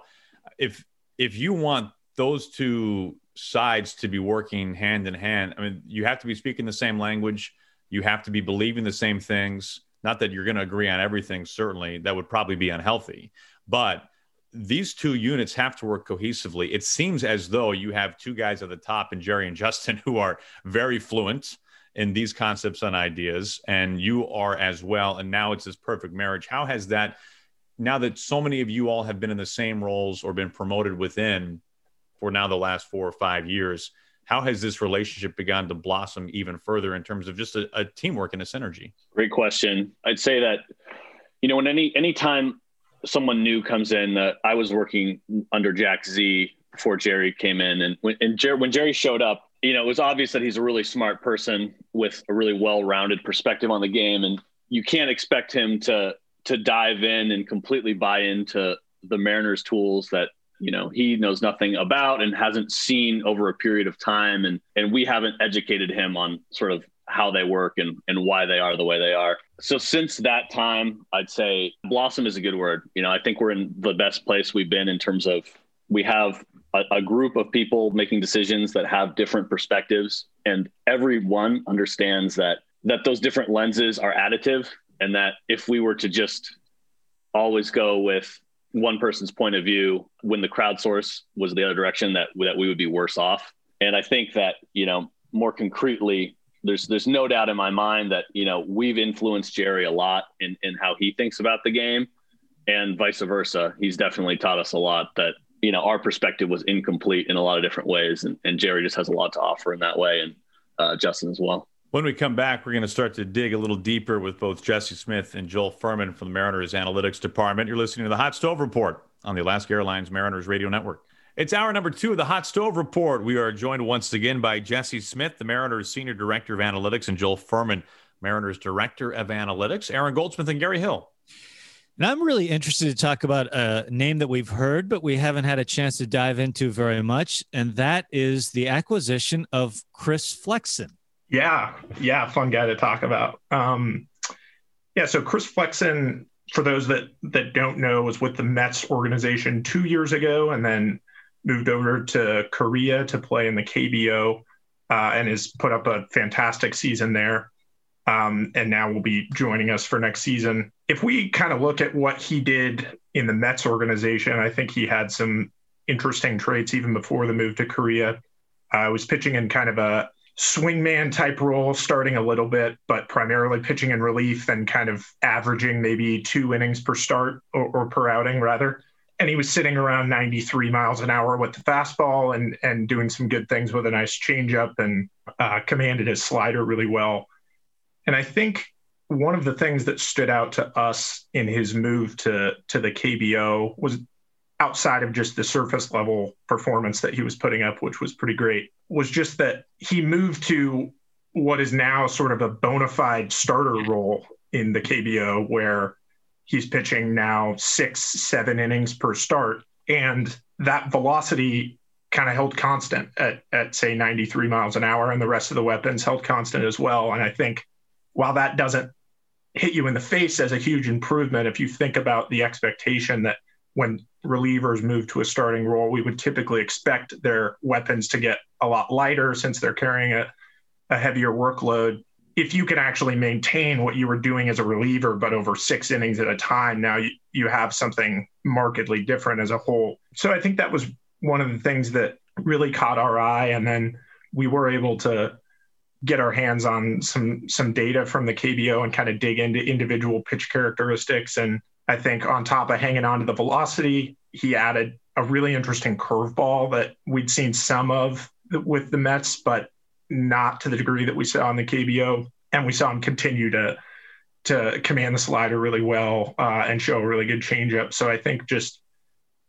if if you want those two sides to be working hand in hand, I mean, you have to be speaking the same language, you have to be believing the same things. Not that you're going to agree on everything, certainly, that would probably be unhealthy. But these two units have to work cohesively. It seems as though you have two guys at the top and Jerry and Justin [laughs] who are very fluent in these concepts and ideas, and you are as well. And now it's this perfect marriage. How has that, now that so many of you all have been in the same roles or been promoted within for now the last four or five years, how has this relationship begun to blossom even further in terms of just a, a teamwork and a synergy? Great question. I'd say that, you know, in any any time someone new comes in that I was working under Jack Z before Jerry came in, and when and Jer- when Jerry showed up, you know, it was obvious that he's a really smart person with a really well-rounded perspective on the game, and you can't expect him to to dive in and completely buy into the Mariners tools that you know he knows nothing about and hasn't seen over a period of time. And and we haven't educated him on sort of how they work and, and why they are the way they are. So since that time, I'd say blossom is a good word. You know, I think we're in the best place we've been in terms of we have a, a group of people making decisions that have different perspectives and everyone understands that that those different lenses are additive and that if we were to just always go with one person's point of view when the crowdsource was the other direction that that we would be worse off and i think that you know more concretely there's there's no doubt in my mind that you know we've influenced Jerry a lot in in how he thinks about the game, and vice versa. He's definitely taught us a lot that you know our perspective was incomplete in a lot of different ways, and, and Jerry just has a lot to offer in that way, and uh, Justin as well. When we come back, we're going to start to dig a little deeper with both Jesse Smith and Joel Furman from the Mariners Analytics Department. You're listening to the Hot Stove Report on the Alaska Airlines Mariners Radio Network. It's hour number two of the Hot Stove Report. We are joined once again by Jesse Smith, the Mariners Senior Director of Analytics, and Joel Furman, Mariners Director of Analytics, Aaron Goldsmith, and Gary Hill. And I'm really interested to talk about a name that we've heard, but we haven't had a chance to dive into very much. And that is the acquisition of Chris Flexen. Yeah. Yeah. Fun guy to talk about. Um, yeah. So Chris Flexen, for those that, that don't know, was with the Mets organization two years ago and then moved over to Korea to play in the KBO uh, and has put up a fantastic season there. Um, and now will be joining us for next season. If we kind of look at what he did in the Mets organization, I think he had some interesting traits even before the move to Korea. I uh, was pitching in kind of a swingman type role, starting a little bit, but primarily pitching in relief and kind of averaging maybe two innings per start or, or per outing, rather and he was sitting around 93 miles an hour with the fastball and and doing some good things with a nice changeup and uh, commanded his slider really well. And I think one of the things that stood out to us in his move to to the KBO was outside of just the surface level performance that he was putting up, which was pretty great, was just that he moved to what is now sort of a bona fide starter role in the KBO where he's pitching now six, seven innings per start. And that velocity kind of held constant at, at say 93 miles an hour and the rest of the weapons held constant as well. And I think while that doesn't hit you in the face as a huge improvement, if you think about the expectation that when relievers move to a starting role, we would typically expect their weapons to get a lot lighter since they're carrying a, a heavier workload. If you can actually maintain what you were doing as a reliever, but over six innings at a time, now you, you have something markedly different as a whole. So I think that was one of the things that really caught our eye. And then we were able to get our hands on some some data from the KBO and kind of dig into individual pitch characteristics. And I think on top of hanging on to the velocity, he added a really interesting curveball that we'd seen some of with the Mets, but not to the degree that we saw in the KBO. And we saw him continue to to command the slider really well uh, and show a really good changeup. So I think just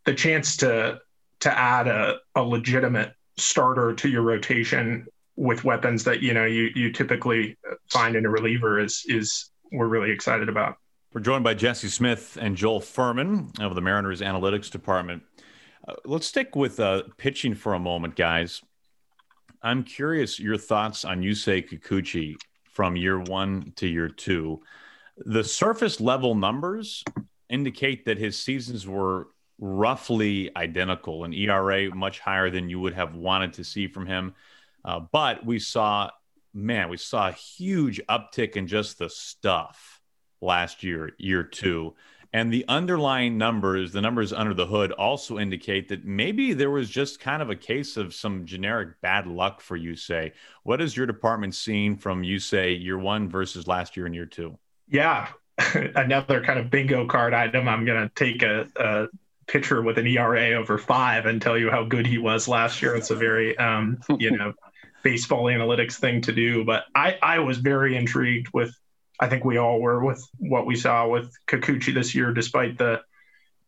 the chance to to add a, a legitimate starter to your rotation with weapons that you know you you typically find in a reliever is is we're really excited about. We're joined by Jesse Smith and Joel Furman of the Mariners Analytics Department. Uh, let's stick with uh, pitching for a moment, guys. I'm curious your thoughts on Yusei Kikuchi from year one to year two. The surface level numbers indicate that his seasons were roughly identical, an ERA much higher than you would have wanted to see from him. Uh, but we saw, man, we saw a huge uptick in just the stuff last year, year two. And the underlying numbers, the numbers under the hood, also indicate that maybe there was just kind of a case of some generic bad luck for Yusei. What is your department seeing from Yusei year one versus last year and year two? Yeah, [laughs] another kind of bingo card item. I'm going to take a, a pitcher with an ERA over five and tell you how good he was last year. It's a very, um, you know, [laughs] baseball analytics thing to do. But I, I was very intrigued with, I think we all were with what we saw with Kikuchi this year, despite the,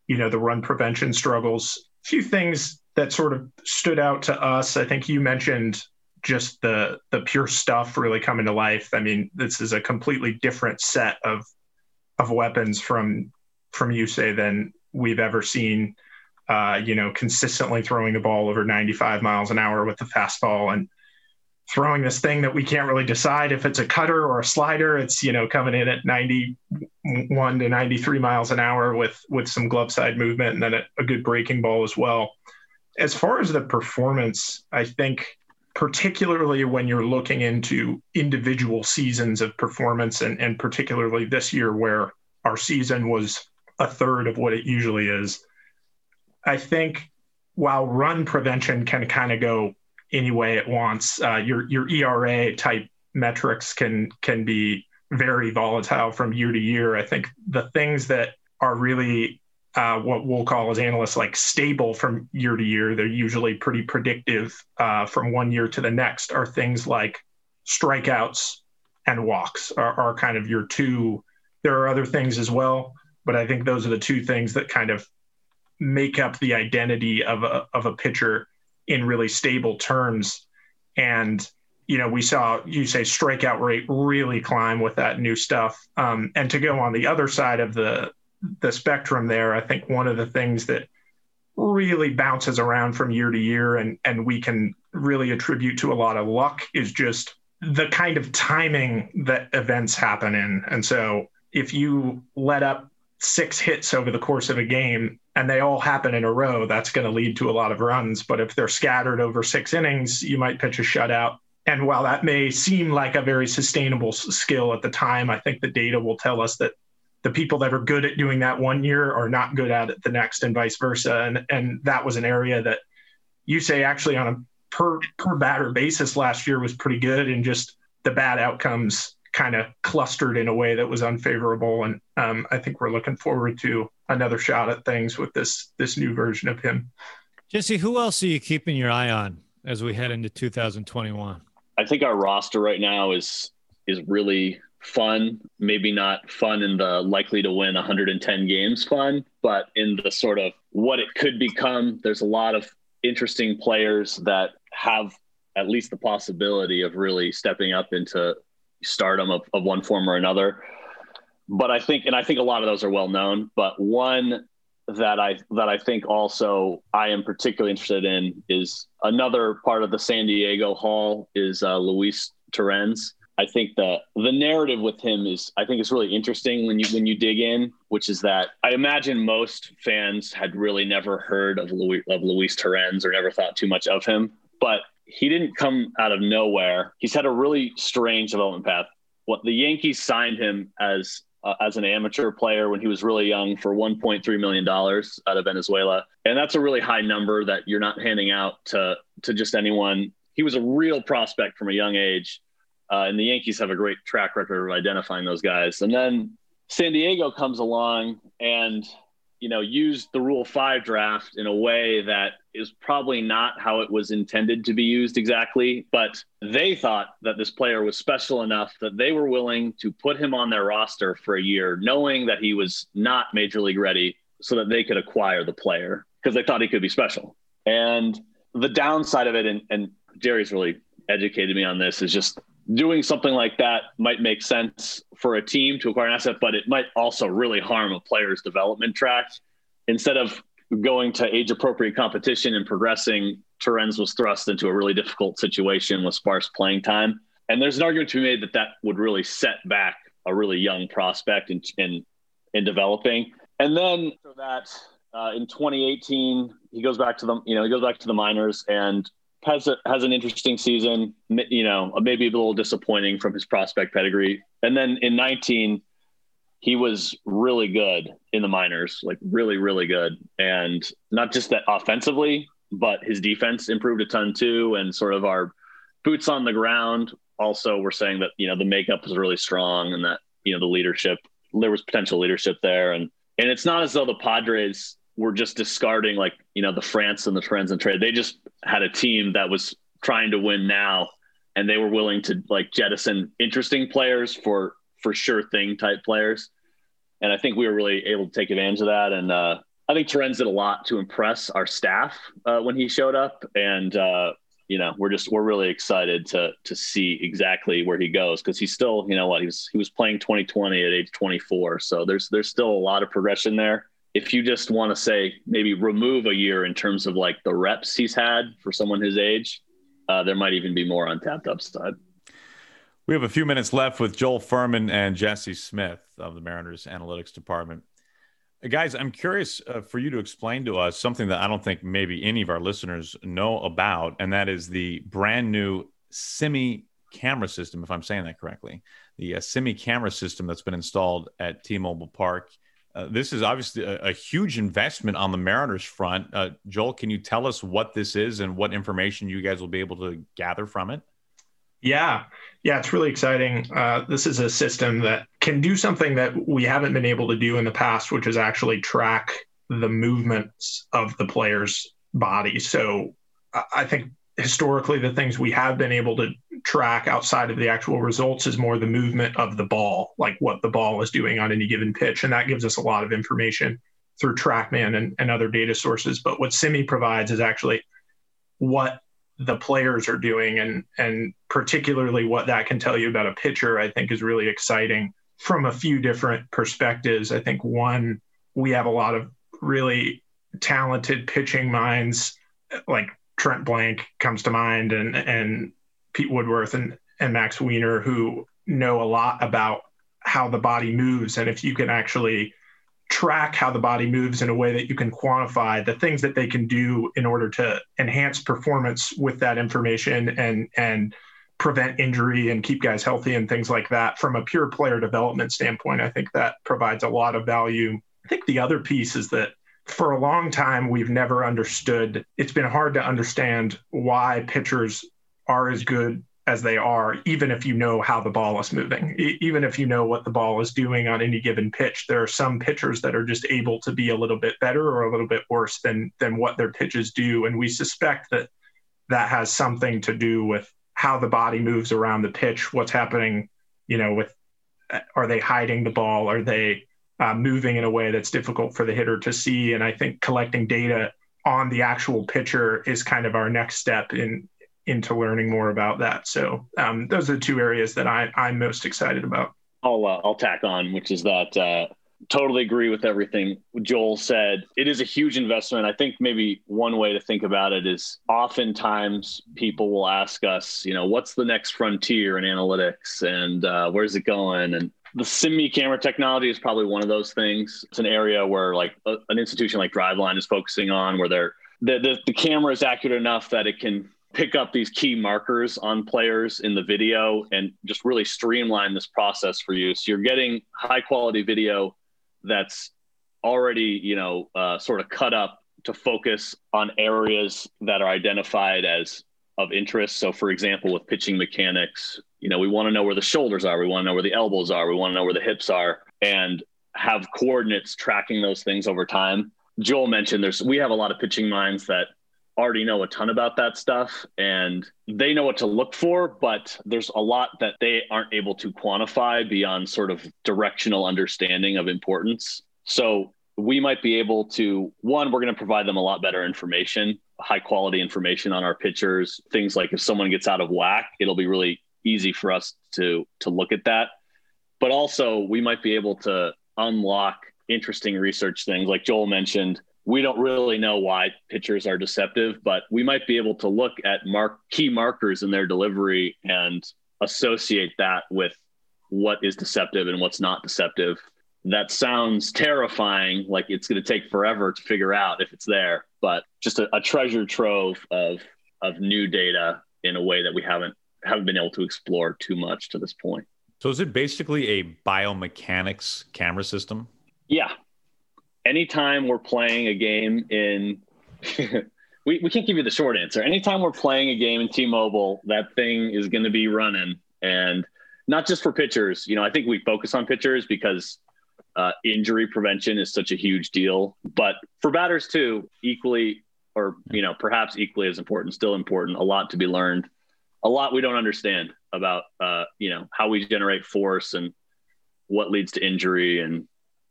you know, the run prevention struggles. A few things that sort of stood out to us. I think you mentioned just the the pure stuff really coming to life. I mean, this is a completely different set of of weapons from from Yusei than we've ever seen. Uh, you know, consistently throwing the ball over 95 miles an hour with the fastball and throwing this thing that we can't really decide if it's a cutter or a slider. It's you know coming in at 91 to 93 miles an hour with with some glove side movement and then a, a good breaking ball as well. As far as the performance, I think particularly when you're looking into individual seasons of performance and, and particularly this year where our season was a third of what it usually is. I think while run prevention can kind of go any way it wants, uh, your your ERA type metrics can can be very volatile from year to year. I think the things that are really uh, what we'll call as analysts like stable from year to year, they're usually pretty predictive uh, from one year to the next, are things like strikeouts and walks are, are kind of your two. There are other things as well, but I think those are the two things that kind of make up the identity of a, of a pitcher in really stable terms. And, you know, we saw Yusei strikeout rate really climb with that new stuff. Um, and to go on the other side of the, the spectrum there, I think one of the things that really bounces around from year to year and, and we can really attribute to a lot of luck is just the kind of timing that events happen in. And so if you let up six hits over the course of a game and they all happen in a row, that's going to lead to a lot of runs. But if they're scattered over six innings, you might pitch a shutout. And while that may seem like a very sustainable skill at the time, I think the data will tell us that the people that are good at doing that one year are not good at it the next, and vice versa. And and that was an area that Yusei actually on a per per batter basis last year was pretty good, and just the bad outcomes kind of clustered in a way that was unfavorable. And um, I think we're looking forward to another shot at things with this this new version of him. Jesse, who else are you keeping your eye on as we head into 2021? I think our roster right now is is really fun. Maybe not fun in the likely to win 110 games fun, but in the sort of what it could become. There's a lot of interesting players that have at least the possibility of really stepping up into stardom of, of one form or another. But I think, and I think a lot of those are well known. But one that I that I think also I am particularly interested in is another part of the San Diego haul is uh, Luis Torrens. I think the the narrative with him is I think it's really interesting when you when you dig in, which is that I imagine most fans had really never heard of Luis of Luis Torrens or never thought too much of him, but he didn't come out of nowhere. He's had a really strange development path. What the Yankees signed him as uh, as an amateur player when he was really young for 1.3 million dollars out of Venezuela, and that's a really high number that you're not handing out to to just anyone. He was a real prospect from a young age, uh, and the Yankees have a great track record of identifying those guys. And then San Diego comes along and you know used the Rule Five draft in a way that is probably not how it was intended to be used exactly, but they thought that this player was special enough that they were willing to put him on their roster for a year, knowing that he was not major league ready, so that they could acquire the player because they thought he could be special. And the downside of it, and, and Jerry's really educated me on this, is just doing something like that might make sense for a team to acquire an asset, but it might also really harm a player's development track. Instead of going to age appropriate competition and progressing, Torrens was thrust into a really difficult situation with sparse playing time. And there's an argument to be made that that would really set back a really young prospect in in, in developing. And then that, uh, in 2018, he goes back to the you know he goes back to the minors and has a, has an interesting season. You know, maybe a little disappointing from his prospect pedigree. And then in 19, he was really good in the minors, like really, really good. And not just that offensively, but his defense improved a ton too. And sort of our boots on the ground also we're saying that, you know, the makeup was really strong and that, you know, the leadership, there was potential leadership there. And, and it's not as though the Padres were just discarding like, you know, the France and the Trends and trade. They just had a team that was trying to win now and they were willing to like jettison interesting players for for sure thing type players. And I think we were really able to take advantage of that. And uh, I think Torrens did a lot to impress our staff uh, when he showed up. And, uh, you know, we're just, we're really excited to, to see exactly where he goes. Cause he's still, you know what, he was, he was playing 2020 at age 24. So there's, there's still a lot of progression there. If you just want to say maybe remove a year in terms of like the reps he's had for someone his age, uh, there might even be more untapped upside. We have a few minutes left with Joel Furman and Jesse Smith of the Mariners Analytics Department. Guys, I'm curious uh, for you to explain to us something that I don't think maybe any of our listeners know about, and that is the brand new Simi camera system, if I'm saying that correctly. The uh, Simi camera system that's been installed at T Mobile Park. Uh, this is obviously a, a, huge investment on the Mariners front. Uh, Joel, can you tell us what this is and what information you guys will be able to gather from it? Yeah, yeah, it's really exciting. Uh, this is a system that can do something that we haven't been able to do in the past, which is actually track the movements of the player's body. So I think historically, the things we have been able to track outside of the actual results is more the movement of the ball, like what the ball is doing on any given pitch. And that gives us a lot of information through TrackMan and, and other data sources. But what Simi provides is actually what the players are doing and and particularly what that can tell you about a pitcher i think is really exciting from a few different perspectives i think one we have a lot of really talented pitching minds like trent blank comes to mind and and pete woodworth and and max weiner who know a lot about how the body moves. And if you can actually track how the body moves in a way that you can quantify the things that they can do in order to enhance performance with that information and and prevent injury and keep guys healthy and things like that from a pure player development standpoint i think that provides a lot of value. I think the other piece is that for a long time we've never understood it's been hard to understand why pitchers are as good as they are, even if you know how the ball is moving, e- even if you know what the ball is doing on any given pitch. There are some pitchers that are just able to be a little bit better or a little bit worse than than what their pitches do, and we suspect that that has something to do with how the body moves around the pitch, what's happening, you know, with are they hiding the ball, are they uh, moving in a way that's difficult for the hitter to see, and I think collecting data on the actual pitcher is kind of our next step in into learning more about that. So um, those are the two areas that I, I'm most excited about. I'll uh, I'll tack on, which is that uh, totally agree with everything Joel said. It is a huge investment. I think maybe one way to think about it is oftentimes people will ask us, you know, what's the next frontier in analytics and uh, where's it going? And the simi camera technology is probably one of those things. It's an area where like a, an institution like Driveline is focusing on where they're the, the, the camera is accurate enough that it can pick up these key markers on players in the video and just really streamline this process for you. So you're getting high quality video that's already, you know, uh, sort of cut up to focus on areas that are identified as of interest. So, for example, with pitching mechanics, you know, we want to know where the shoulders are, we want to know where the elbows are, we want to know where the hips are, and have coordinates tracking those things over time. Joel mentioned there's we have a lot of pitching minds that already know a ton about that stuff and they know what to look for, but there's a lot that they aren't able to quantify beyond sort of directional understanding of importance. So we might be able to one, we're going to provide them a lot better information, high quality information on our pitchers, things like if someone gets out of whack, it'll be really easy for us to to look at that. But also we might be able to unlock interesting research things like Joel mentioned we don't really know why pitchers are deceptive, but we might be able to look at mark key markers in their delivery and associate that with what is deceptive and what's not deceptive. That sounds terrifying, like it's going to take forever to figure out if it's there, but just a, a treasure trove of of new data in a way that we haven't haven't been able to explore too much to this point. So is it basically a biomechanics camera system? Yeah, anytime we're playing a game in [laughs] we, we can't give you the short answer. Anytime we're playing a game in t-mobile that thing is going to be running. And not just for pitchers. You know i think we focus on pitchers because uh, injury prevention is such a huge deal. But for batters too equally or you know perhaps equally as important still important a lot to be learned a lot we don't understand about uh, you know how we generate force and what leads to injury and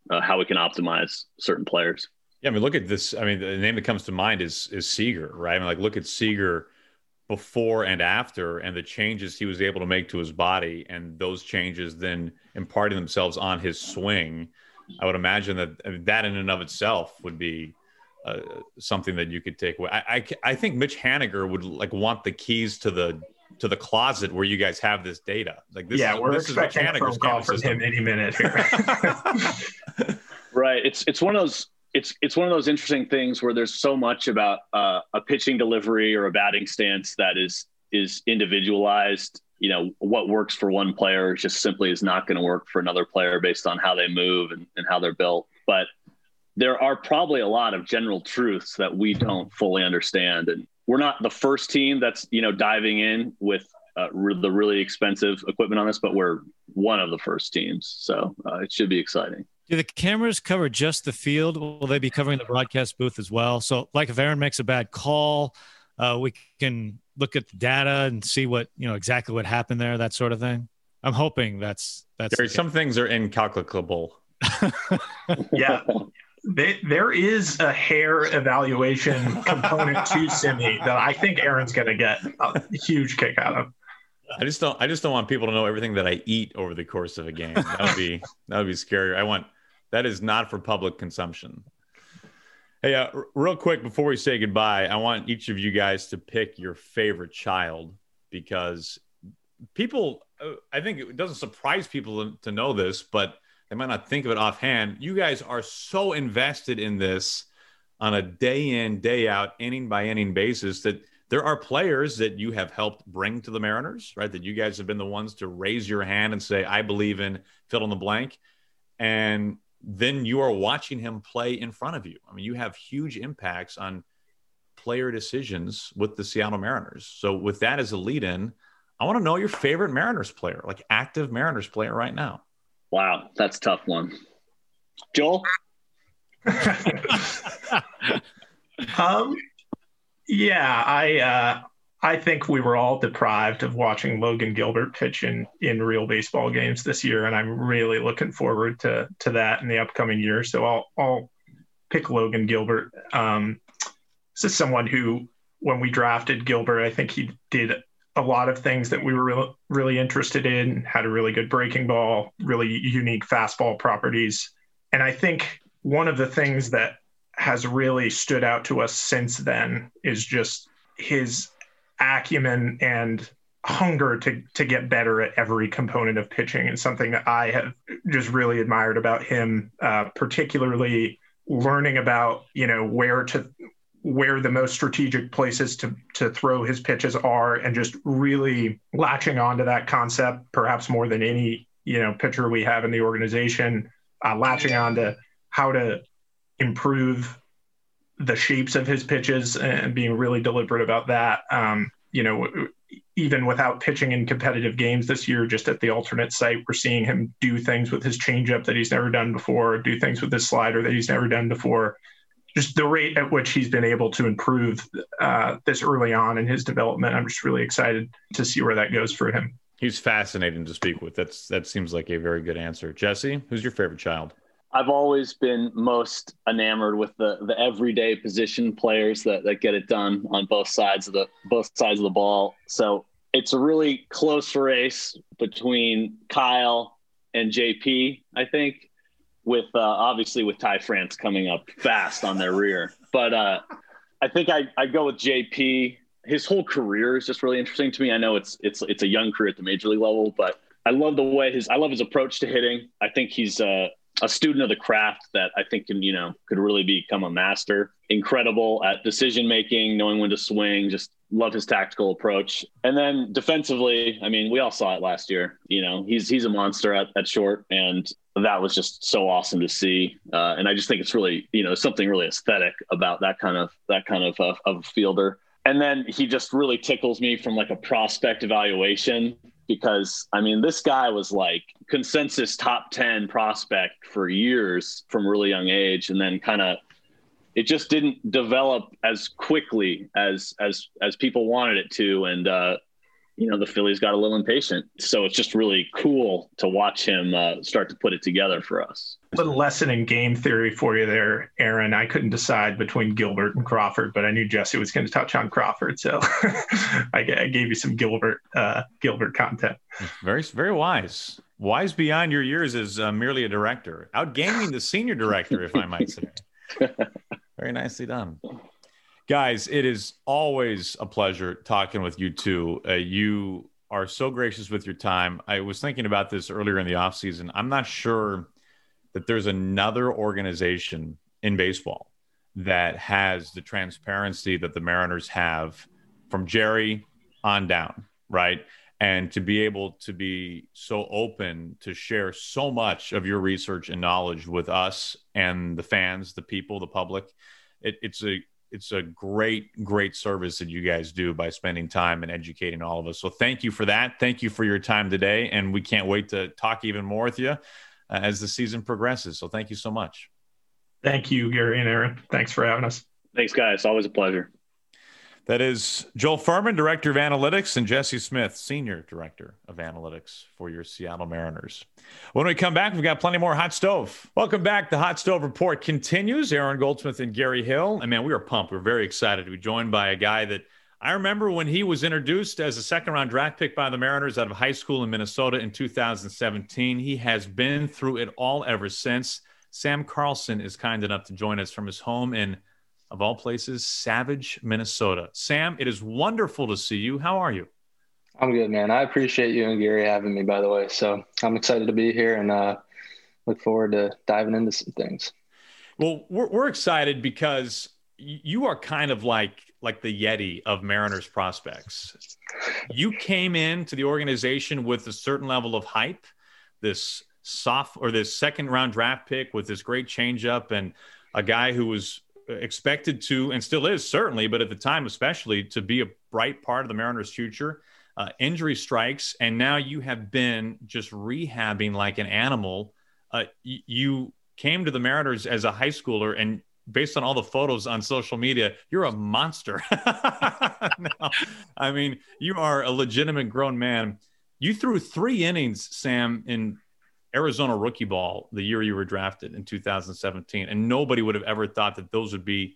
uh, how we can optimize certain players. Yeah, I mean, look at this. I mean, the name that comes to mind is is Seager, right? I mean, like look at Seager before and after, and the changes he was able to make to his body, and those changes then imparting themselves on his swing. I would imagine that I mean, that in and of itself would be uh, something that you could take away. I, I, I think Mitch Haniger would like want the keys to the to the closet where you guys have this data. Like this, yeah, is, we're this expecting a phone call from him any minute here. [laughs] right. It's it's one of those it's it's one of those interesting things where there's so much about uh, a pitching delivery or a batting stance that is is individualized. You know, what works for one player just simply is not going to work for another player based on how they move and, and how they're built. But there are probably a lot of general truths that we don't fully understand and we're not the first team that's you know diving in with uh, re- the really expensive equipment on this, but we're one of the first teams, so uh, it should be exciting. Do the cameras cover just the field? Will they be covering the broadcast booth as well? So, like if Aaron makes a bad call, uh, we can look at the data and see what you know exactly what happened there, that sort of thing. I'm hoping that's that's. There, some things are incalculable. [laughs] yeah, they, there is a hair evaluation [laughs] component to Simi that I think Aaron's going to get a huge kick out of. I just don't. I just don't want people to know everything that I eat over the course of a game. That would be [laughs] that would be scary. I want that is not for public consumption. Hey, uh, r- real quick before we say goodbye, I want each of you guys to pick your favorite child because people. Uh, I think it doesn't surprise people to know this, but they might not think of it offhand. You guys are so invested in this on a day in, day out, inning by inning basis that there are players that you have helped bring to the Mariners, right? That you guys have been the ones to raise your hand and say, I believe in fill in the blank. And then you are watching him play in front of you. I mean, you have huge impacts on player decisions with the Seattle Mariners. So, with that as a lead in, I want to know your favorite Mariners player, like active Mariners player right now. Wow, that's tough one. Joel? [laughs] um, yeah, I uh, I think we were all deprived of watching Logan Gilbert pitch in, in real baseball games this year, and I'm really looking forward to to that in the upcoming year. So I'll I'll pick Logan Gilbert. Um, this is someone who when we drafted Gilbert. I think he did a lot of things that we were really, really interested in, had a really good breaking ball, really unique fastball properties. And I think one of the things that has really stood out to us since then is just his acumen and hunger to to get better at every component of pitching and something that I have just really admired about him, uh, particularly learning about you know where to where the most strategic places to to throw his pitches are and just really latching onto that concept perhaps more than any you know pitcher we have in the organization uh, latching on to how to improve the shapes of his pitches and being really deliberate about that um, you know even without pitching in competitive games this year, just at the alternate site, we're seeing him do things with his changeup that he's never done before, do things with his slider that he's never done before. Just the rate at which he's been able to improve uh, this early on in his development, I'm just really excited to see where that goes for him. He's fascinating to speak with. That's that seems like a very good answer. Jesse, who's your favorite child? I've always been most enamored with the the everyday position players that, that get it done on both sides of the both sides of the ball. So it's a really close race between Kyle and JP, I think, with uh, obviously with Ty France coming up fast on their rear. But uh, I think I I go with JP. His whole career is just really interesting to me. I know it's it's it's a young career at the major league level, but I love the way his I love his approach to hitting. I think he's uh, a student of the craft that I think can, you know, could really become a master. Incredible at decision making, knowing when to swing, just love his tactical approach. And then defensively, I mean, we all saw it last year. You know, he's he's a monster at, at short, and that was just so awesome to see. Uh, and I just think it's really, you know, something really aesthetic about that kind of that kind of uh, of fielder. And then he just really tickles me from like a prospect evaluation because I mean, this guy was like consensus top 10 prospect for years from really young age. And then kind of, it just didn't develop as quickly as, as, as people wanted it to. And, uh, you know, the Phillies got a little impatient. So it's just really cool to watch him uh, start to put it together for us. A little lesson in game theory for you there, Aaron. I couldn't decide between Gilbert and Crawford, but I knew Jesse was going to touch on Crawford, so [laughs] I, gave you some Gilbert uh, Gilbert content. Very, very wise. Wise beyond your years as uh, merely a director, outgaming the senior director, if I might say. [laughs] very nicely done. Guys, it is always a pleasure talking with you two. Uh, you are so gracious with your time. I was thinking about this earlier in the offseason. I'm not sure that there's another organization in baseball that has the transparency that the Mariners have from Jerry on down, right? And to be able to be so open to share so much of your research and knowledge with us and the fans, the people, the public. It, it's a it's a great great service that you guys do by spending time and educating all of us. So thank you for that. Thank you for your time today and we can't wait to talk even more with you uh, as the season progresses. So thank you so much. Thank you gary and aaron. Thanks for having us. Thanks guys. Always a pleasure that is Joel Furman, Director of Analytics, and Jesse Smith, Senior Director of Analytics for your Seattle Mariners. When we come back, we've got plenty more Hot Stove. Welcome back. The Hot Stove Report continues. Aaron Goldsmith and Gary Hill. And man, we are pumped. We're very excited to be joined by a guy that I remember when he was introduced as a second round draft pick by the Mariners out of high school in Minnesota in 2017. He has been through it all ever since. Sam Carlson is kind enough to join us from his home in of all places, Savage, Minnesota. Sam, it is wonderful to see you. How are you? I'm good, man. I appreciate you and Gary having me, by the way. So I'm excited to be here and uh, look forward to diving into some things. Well, we're, we're excited because you are kind of like like the Yeti of Mariners prospects. You came into the organization with a certain level of hype, this soft or this second round draft pick with this great changeup and a guy who was expected to, and still is certainly, but at the time especially, to be a bright part of the Mariners' future. Uh, injury strikes, and now you have been just rehabbing like an animal. Uh, y- you came to the Mariners as a high schooler, and based on all the photos on social media, you're a monster. [laughs] I mean, you are a legitimate grown man. You threw three innings, Sam, in Arizona rookie ball the year you were drafted in 2017, and nobody would have ever thought that those would be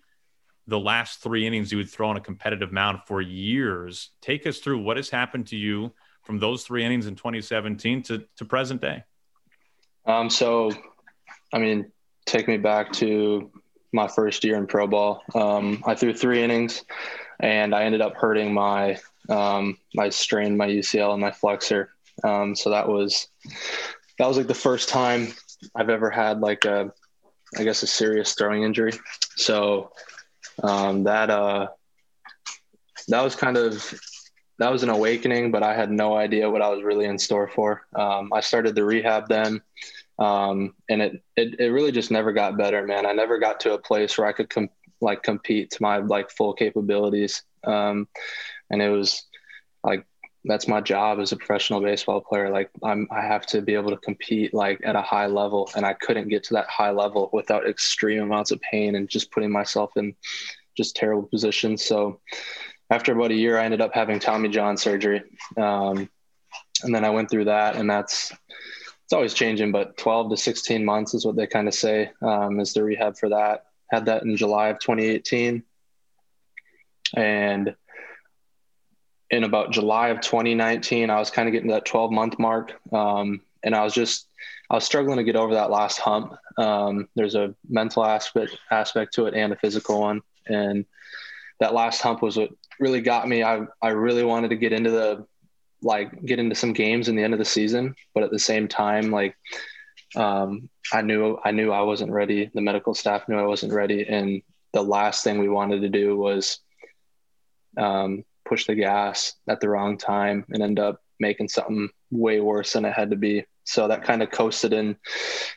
the last three innings you would throw on a competitive mound for years. Take us through what has happened to you from those three innings in 2017 to, to present day. Um, so, I mean, take me back to my first year in pro ball. Um, I threw three innings, and I ended up hurting my um, I strained my UCL and my flexor. Um, so that was that was like the first time I've ever had like a I guess a serious throwing injury. So um, that uh, that was kind of that was an awakening, but I had no idea what I was really in store for. Um, I started the rehab then, um, and it, it it really just never got better, man. I never got to a place where I could com- like compete to my like full capabilities, um, and it was like that's my job as a professional baseball player. Like I'm, I have to be able to compete like at a high level, and I couldn't get to that high level without extreme amounts of pain and just putting myself in just terrible positions. So after about a year, I ended up having Tommy John surgery, um, and then I went through that, and that's it's always changing, but 12 to 16 months is what they kind of say um, is the rehab for that. Had that in July of 2018, and in about July of 2019, I was kind of getting to that 12 month mark. Um, and I was just, I was struggling to get over that last hump. Um, there's a mental aspect aspect to it and a physical one. And that last hump was what really got me. I, I really wanted to get into the, like get into some games in the end of the season, but at the same time, like, um, I knew, I knew I wasn't ready. The medical staff knew I wasn't ready. And the last thing we wanted to do was, um, push the gas at the wrong time and end up making something way worse than it had to be. So that kind of coasted in,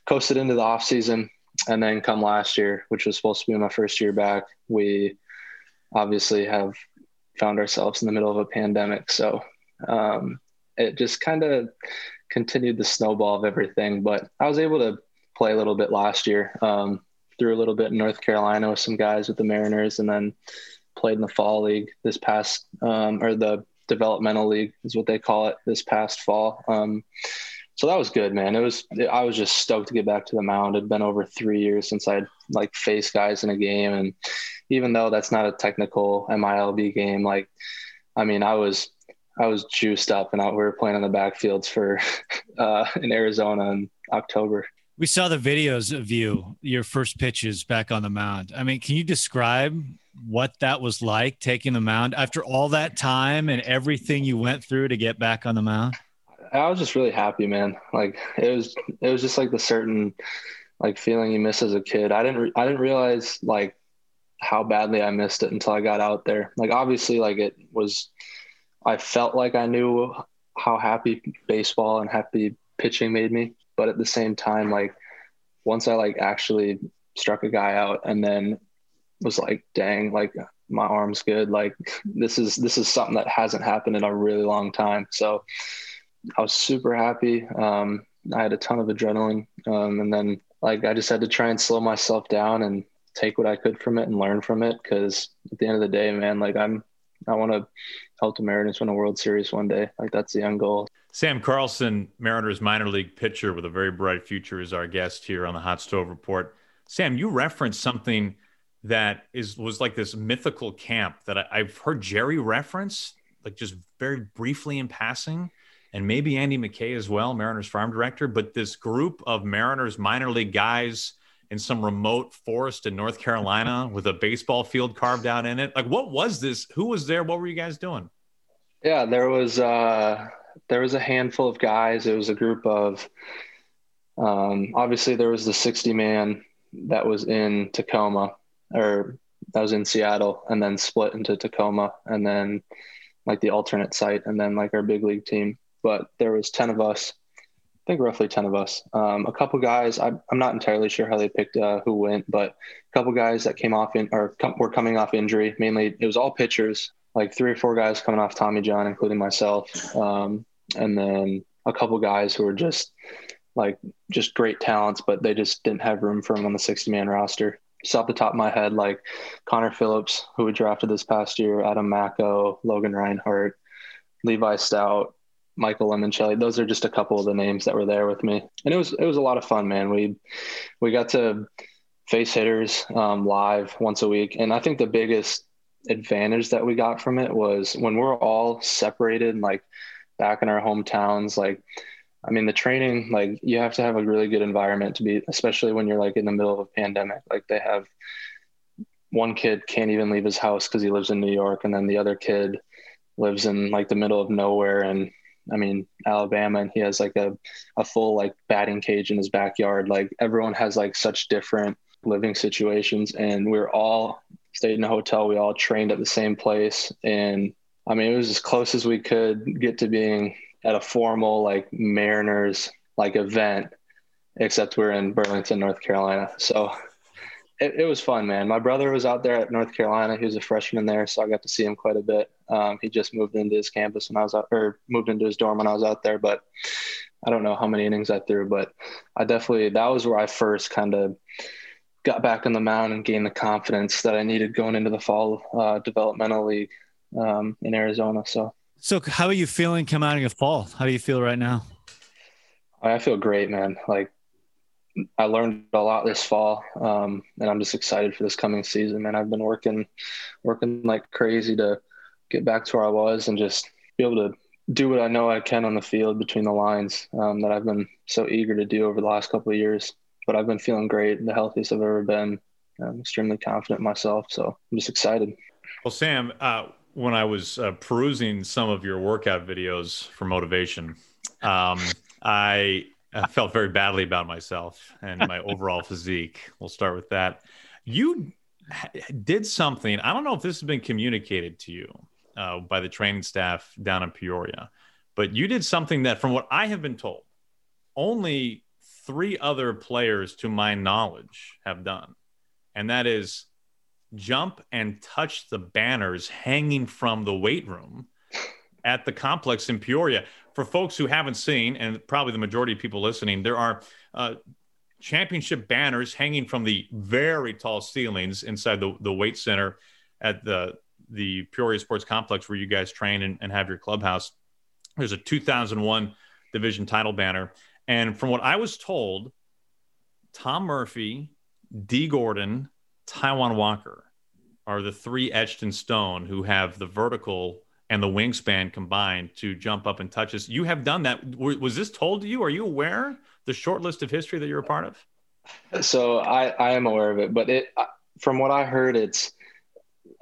coasted into the off season, and then come last year, which was supposed to be my first year back, we obviously have found ourselves in the middle of a pandemic. So um, it just kind of continued the snowball of everything. But I was able to play a little bit last year. Um, threw a little bit in North Carolina with some guys with the Mariners, and then played in the fall league this past um, or the developmental league is what they call it this past fall. Um, so that was good, man. It was I was just stoked to get back to the mound. It'd been over three years since I'd like faced guys in a game, and even though that's not a technical MILB game, like I mean, I was I was juiced up, and I, we were playing on the backfields for [laughs] uh, in Arizona in October. We saw the videos of you, your first pitches back on the mound. I mean, can you describe what that was like taking the mound after all that time and everything you went through to get back on the mound? I was just really happy, man. Like it was, it was just like the certain like feeling you miss as a kid. I didn't, re- I didn't realize like how badly I missed it until I got out there. Like obviously, like it was, I felt like I knew how happy baseball and happy pitching made me, but at the same time, like once I like actually struck a guy out and then was like, dang, like my arm's good. Like this is this is something that hasn't happened in a really long time. So I was super happy. Um, I had a ton of adrenaline, um, and then like I just had to try and slow myself down and take what I could from it and learn from it. Because at the end of the day, man, like I'm I want to help the Mariners win a World Series one day. Like that's the end goal. Sam Carlson, Mariners minor league pitcher with a very bright future, is our guest here on the Hot Stove Report. Sam, you referenced something that is was like this mythical camp that I, have heard Jerry reference, like just very briefly in passing, and maybe Andy McKay as well, Mariners farm director. But this group of Mariners minor league guys in some remote forest in North Carolina with a baseball field carved out in it. Like, what was this? Who was there? What were you guys doing? Yeah, there was uh, there was a handful of guys. It was a group of um, obviously there was the 60 man that was in Tacoma or that was in Seattle and then split into Tacoma and then like the alternate site and then like our big league team. But there was 10 of us, I think roughly 10 of us. Um, a couple guys, I, am not entirely sure how they picked uh, who went, but a couple guys that came off in or com- were coming off injury. Mainly it was all pitchers, like three or four guys coming off Tommy John, including myself. Um, and then a couple guys who were just like just great talents, but they just didn't have room for them on the 60 man roster just off the top of my head, like Connor Phillips, who we drafted this past year, Adam Macko, Logan Rinehart, Levi Stout, Michael Limoncelli. Those are just a couple of the names that were there with me, and it was it was a lot of fun, man. We we got to face hitters um, live once a week. And I think the biggest advantage that we got from it was when we're all separated, like back in our hometowns, like, I mean, the training, like, you have to have a really good environment to be, especially when you're like in the middle of a pandemic. Like, they have one kid can't even leave his house because he lives in New York, and then the other kid lives in like the middle of nowhere and I mean, Alabama, and he has like a, a full like batting cage in his backyard. Like everyone has like such different living situations, and we are all stayed in a hotel. We all trained at the same place, and I mean, it was as close as we could get to being at a formal like Mariners like event, except we're in Burlington, North Carolina. So it, it, was fun, man. My brother was out there at North Carolina. He was a freshman there, so I got to see him quite a bit. Um, he just moved into his campus when I was out, or moved into his dorm when I was out there. But I don't know how many innings I threw, but I definitely that was where I first kind of got back on the mound and gained the confidence that I needed going into the fall uh, developmental league um, in Arizona. So, so how are you feeling coming out of fall? How do you feel right now? I feel great, man. Like I learned a lot this fall, um, and I'm just excited for this coming season. Man, I've been working, working like crazy to get back to where I was and just be able to do what I know I can on the field between the lines um, that I've been so eager to do over the last couple of years. But I've been feeling great, the healthiest I've ever been. I'm extremely confident in myself, so I'm just excited. Well, Sam, uh, when I was uh, perusing some of your workout videos for motivation, um, I felt very badly about myself and my [laughs] overall physique. We'll start with that. You did something. I don't know if this has been communicated to you uh, by the training staff down in Peoria, but you did something that, from what I have been told, only three other players, to my knowledge, have done, and that is jump and touch the banners hanging from the weight room at the complex in Peoria for folks who haven't seen, and probably the majority of people listening, there are uh, championship banners hanging from the very tall ceilings inside the, the weight center at the the Peoria Sports Complex where you guys train and, and have your clubhouse. There's a 2001 division title banner. And from what I was told, Tom Murphy, Dee Gordon, Taijuan Walker are the three etched in stone who have the vertical and the wingspan combined to jump up and touch us. You have done that. Was this told to you? Are you aware the short list of history that you're a part of? So I, I am aware of it, but it from what I heard, it's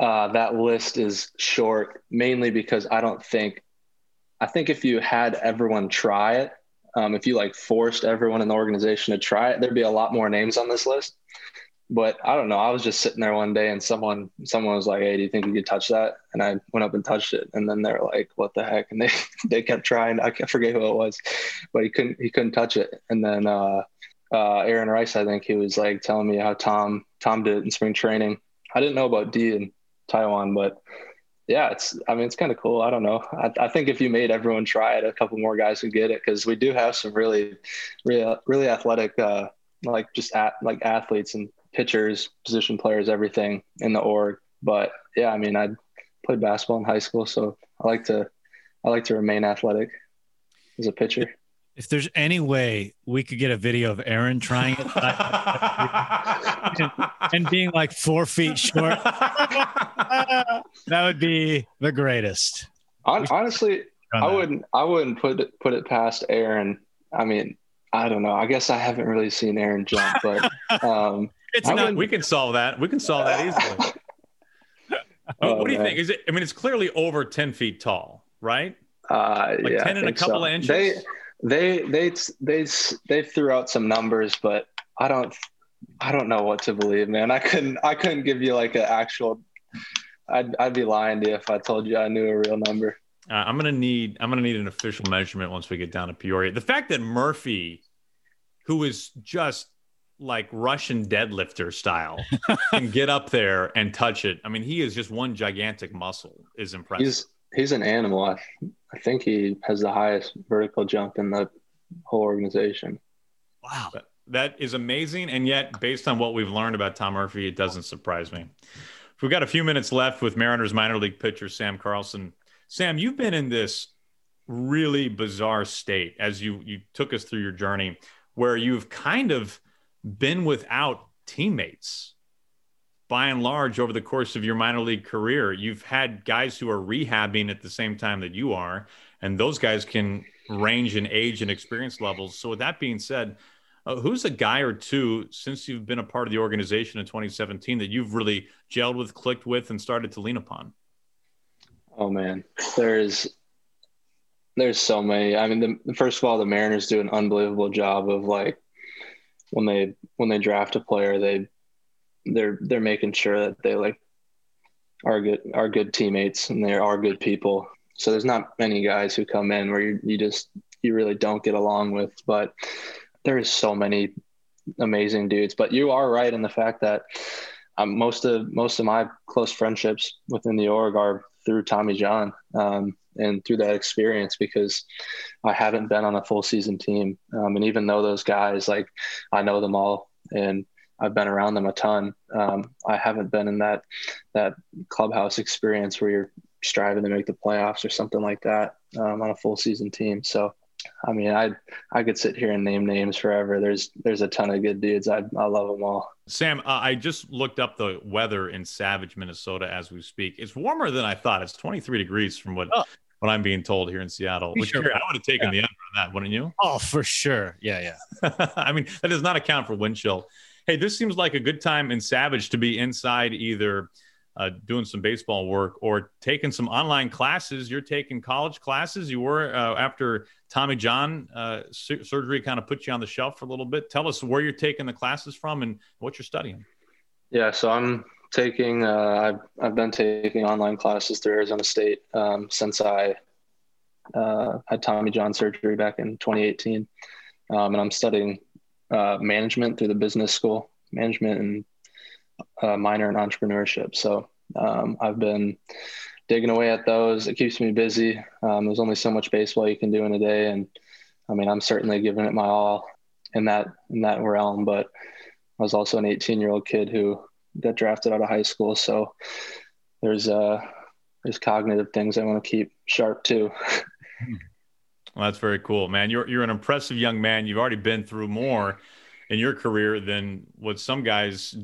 uh, that list is short mainly because I don't think I think if you had everyone try it, um, if you like forced everyone in the organization to try it, there'd be a lot more names on this list but I don't know. I was just sitting there one day and someone someone was like, "Hey, do you think you could touch that?" And I went up and touched it, and then they're like, "What the heck?" And they [laughs] they kept trying. I forget who it was, but he couldn't he couldn't touch it. And then uh, uh, Aaron Rice, I think he was like telling me how Tom Tom did it in spring training. I didn't know about Dee and Taijuan, but yeah, it's I mean it's kind of cool. I don't know. I, I think if you made everyone try it, a couple more guys would get it because we do have some really really really athletic. Uh, like just at like athletes and pitchers, position players, everything in the org. But yeah, I mean, I played basketball in high school, so I like to I like to remain athletic as a pitcher. If there's any way we could get a video of Aaron trying it [laughs] and being like four feet short, that would be the greatest. Honestly, I wouldn't I wouldn't put it put it past Aaron. I mean, I don't know. I guess I haven't really seen Aaron jump, but [laughs] um, it's I not. We can solve that. We can solve that easily. [laughs] oh, what do you man. think? Is it? I mean, it's clearly over ten feet tall, right? Uh, like yeah, ten and a couple so. inches. They, they, they, they, they threw out some numbers, but I don't, I don't know what to believe, man. I couldn't, I couldn't give you like an actual. I'd, I'd be lying to you if I told you I knew a real number. Uh, I'm gonna need, I'm gonna need an official measurement once we get down to Peoria. The fact that Murphy, who is just like Russian deadlifter style [laughs] and get up there and touch it. I mean, he is just one gigantic muscle is impressive. He's he's an animal. I, I think he has the highest vertical jump in the whole organization. Wow. That, that is amazing. And yet, based on what we've learned about Tom Murphy, it doesn't surprise me. We've got a few minutes left with Mariners minor league pitcher Sam Carlson. Sam, you've been in this really bizarre state as you you took us through your journey where you've kind of been without teammates by and large over the course of your minor league career. You've had guys who are rehabbing at the same time that you are, and those guys can range in age and experience levels. So, with that being said, uh, who's a guy or two since you've been a part of the organization in 2017 that you've really gelled with, clicked with, and started to lean upon? Oh man, there's there's so many. I mean, the, first of all, the Mariners do an unbelievable job of like when they when they draft a player, they they're they're making sure that they like are good are good teammates and they are good people. So there's not many guys who come in where you you just you really don't get along with, but there's so many amazing dudes. But you are right in the fact that um, most of most of my close friendships within the org are through Tommy John um, and through that experience because I haven't been on a full season team. Um, and even though those guys, like I know them all and I've been around them a ton, um, I haven't been in that that clubhouse experience where you're striving to make the playoffs or something like that um, on a full season team. So I mean, I I could sit here and name names forever. There's there's a ton of good dudes. I I love them all. Sam, uh, I just looked up the weather in Savage, Minnesota, as we speak. It's warmer than I thought. It's 23 degrees from what oh. what I'm being told here in Seattle. Which sure. I would have taken yeah. the under on that, wouldn't you? Oh, for sure. Yeah, yeah. [laughs] I mean, that does not account for wind chill. Hey, this seems like a good time in Savage to be inside either uh, doing some baseball work or taking some online classes. You're taking college classes. You were uh, after Tommy John uh, su- surgery kind of put you on the shelf for a little bit. Tell us where you're taking the classes from and what you're studying. Yeah, so I'm taking. Uh, I've I've been taking online classes through Arizona State um, since I uh, had Tommy John surgery back in 2018, um, and I'm studying uh, management through the business school, management and a minor in entrepreneurship. So um, I've been digging away at those. It keeps me busy. Um, there's only so much baseball you can do in a day, and I mean, I'm certainly giving it my all in that in that realm. But I was also an 18 year old kid who got drafted out of high school, so there's uh there's cognitive things I want to keep sharp too. [laughs] well, that's very cool, man. You're you're an impressive young man. You've already been through more in your career than what some guys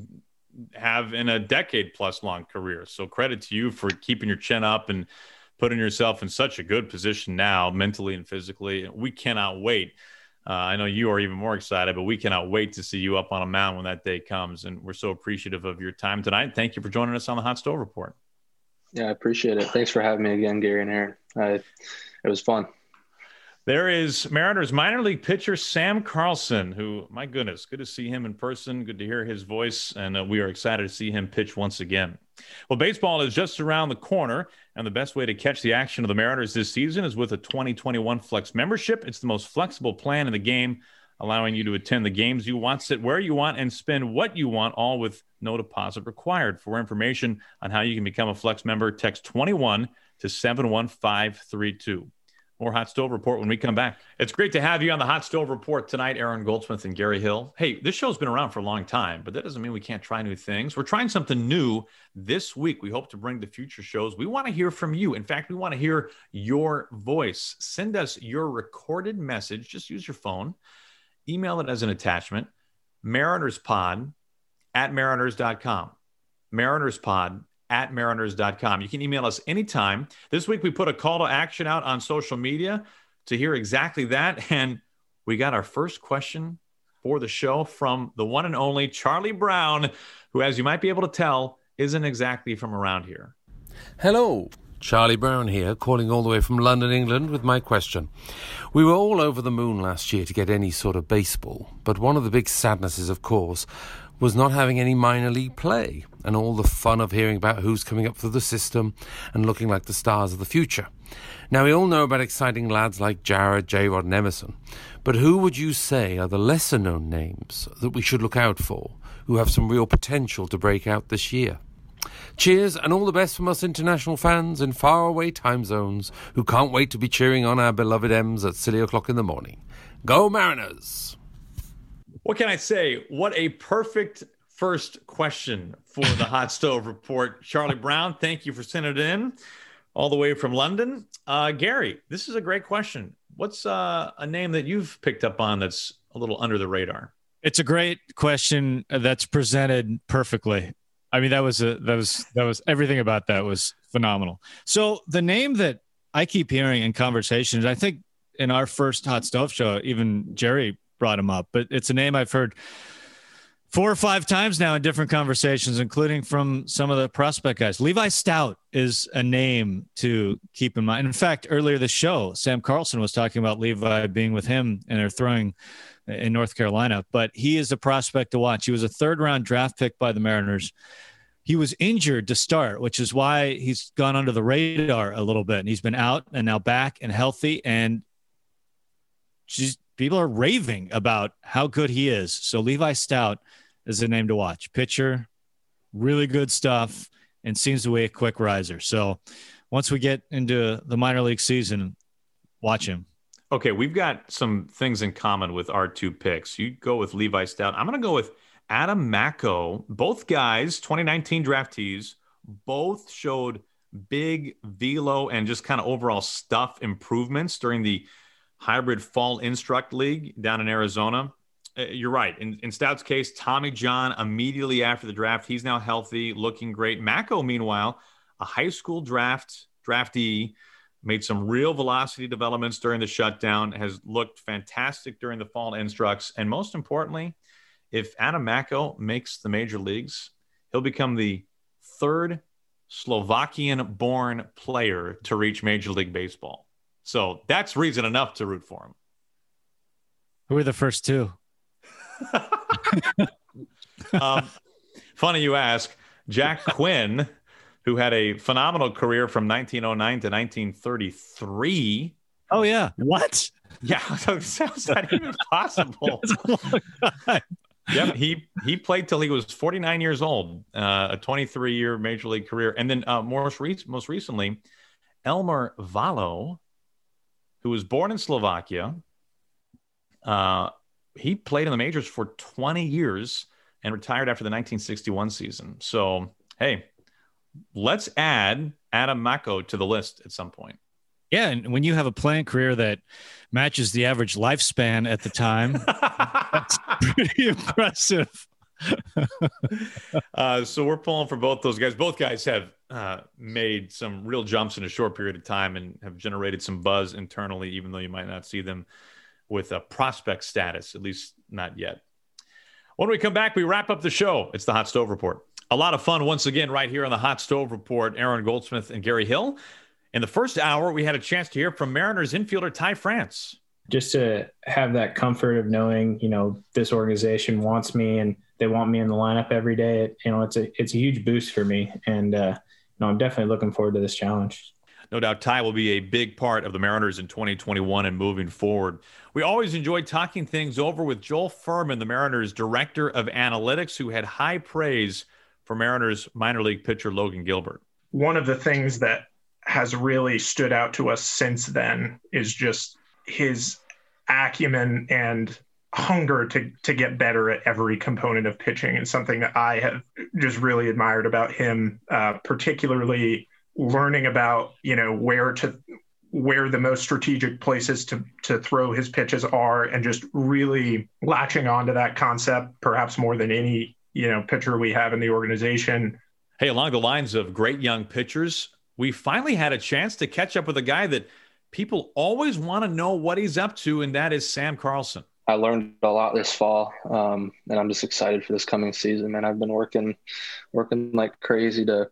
have in a decade plus long career. So credit to you for keeping your chin up and putting yourself in such a good position now, mentally and physically. We cannot wait. Uh, I know you are even more excited, but we cannot wait to see you up on a mound when that day comes. And we're so appreciative of your time tonight. Thank you for joining us on the Hot Stove Report. Yeah, I appreciate it. Thanks for having me again, Gary and Aaron. I, it was fun. There is Mariners minor league pitcher Sam Carlson, who, my goodness, good to see him in person. Good to hear his voice. And uh, we are excited to see him pitch once again. Well, baseball is just around the corner. And the best way to catch the action of the Mariners this season is with a 2021 Flex membership. It's the most flexible plan in the game, allowing you to attend the games you want, sit where you want, and spend what you want, all with no deposit required. For information on how you can become a Flex member, text 21 to 71532 more Hot Stove Report when we come back. It's great to have you on the Hot Stove Report tonight, Aaron Goldsmith and Gary Hill. Hey, this show's been around for a long time, but that doesn't mean we can't try new things. We're trying something new this week. We hope to bring the future shows. We want to hear from you. In fact, we want to hear your voice. Send us your recorded message. Just use your phone, email it as an attachment, marinerspod at mariners.com. Marinerspod at mariners.com. You can email us anytime. This week, we put a call to action out on social media to hear exactly that. [laughs] And we got our first question for the show from the one and only Charlie Brown, who, as you might be able to tell, isn't exactly from around here. Hello. Charlie Brown here, calling all the way from London, England, with my question. We were all over the moon last year to get any sort of baseball, but one of the big sadnesses, of course, was not having any minor league play and all the fun of hearing about who's coming up through the system and looking like the stars of the future. Now, we all know about exciting lads like Jarred, J Rod, and Emerson, but who would you say are the lesser known names that we should look out for who have some real potential to break out this year? Cheers and all the best from us international fans in faraway time zones who can't wait to be cheering on our beloved M's at silly o'clock in the morning. Go Mariners! What can I say? What a perfect first question for the Hot Stove Report. Charlie Brown, thank you for sending it in all the way from London. Uh, Gary, this is a great question. What's uh, a name that you've picked up on that's a little under the radar? It's a great question that's presented perfectly. I mean, that was a that was that was everything about that was phenomenal. So the name that I keep hearing in conversations, I think in our first hot stove show, even Jerry brought him up, but it's a name I've heard four or five times now in different conversations, including from some of the prospect guys. Levi Stout is a name to keep in mind. In fact, earlier this show, Sam Carlson was talking about Levi being with him and they're throwing in North Carolina, but he is a prospect to watch. He was a third round draft pick by the Mariners. He was injured to start, which is why he's gone under the radar a little bit. And he's been out and now back and healthy. And just people are raving about how good he is. So Levi Stout is a name to watch. Pitcher, really good stuff, and seems to be a quick riser. So once we get into the minor league season, watch him. Okay, we've got some things in common with our two picks. You go with Levi Stout. I'm going to go with Adam Macko. Both guys, 2019 draftees, both showed big velo and just kind of overall stuff improvements during the hybrid fall instruct league down in Arizona. Uh, you're right. In, in Stout's case, Tommy John immediately after the draft, he's now healthy, looking great. Macko, meanwhile, a high school draft draftee, made some real velocity developments during the shutdown, has looked fantastic during the fall instructs, and most importantly, if Adam Macko makes the major leagues, he'll become the third Slovakian born player to reach Major League Baseball. So that's reason enough to root for him. Who are the first two? [laughs] um, funny you ask. Jack [laughs] Quinn, who had a phenomenal career from 1909 to 1933. Oh, yeah. What? Yeah. [laughs] How's that even possible? yep. He he played till he was 49 years old, uh, a 23 year major league career. And then uh, most, re- most recently, Elmer Valo, who was born in Slovakia. Uh, he played in the majors for 20 years and retired after the 1961 season. So, hey, let's add Adam Macko to the list at some point. Yeah, and when you have a playing career that matches the average lifespan at the time, that's [laughs] pretty impressive. uh, so we're pulling for both those guys. Both guys have uh, made some real jumps in a short period of time and have generated some buzz internally, even though you might not see them with a prospect status, at least not yet. When we come back, we wrap up the show. It's the Hot Stove Report. A lot of fun once again right here on the Hot Stove Report. Aaron Goldsmith and Gary Hill. In the first hour, we had a chance to hear from Mariners infielder Ty France. Just to have that comfort of knowing, you know, this organization wants me and they want me in the lineup every day. You know, it's a it's a huge boost for me, and uh, you know, I'm definitely looking forward to this challenge. No doubt Ty will be a big part of the Mariners in 2021 and moving forward. We always enjoy talking things over with Joel Furman, the Mariners director of analytics, who had high praise for Mariners minor league pitcher Logan Gilbert. One of the things that has really stood out to us since then is just his acumen and hunger to to get better at every component of pitching is something that I have just really admired about him, uh, particularly learning about you know where to where the most strategic places to to throw his pitches are and just really latching onto that concept perhaps more than any you know pitcher we have in the organization. Hey along the lines of great young pitchers we finally had a chance to catch up with a guy that people always want to know what he's up to and that is sam carlson i learned a lot this fall um, and i'm just excited for this coming season and i've been working working like crazy to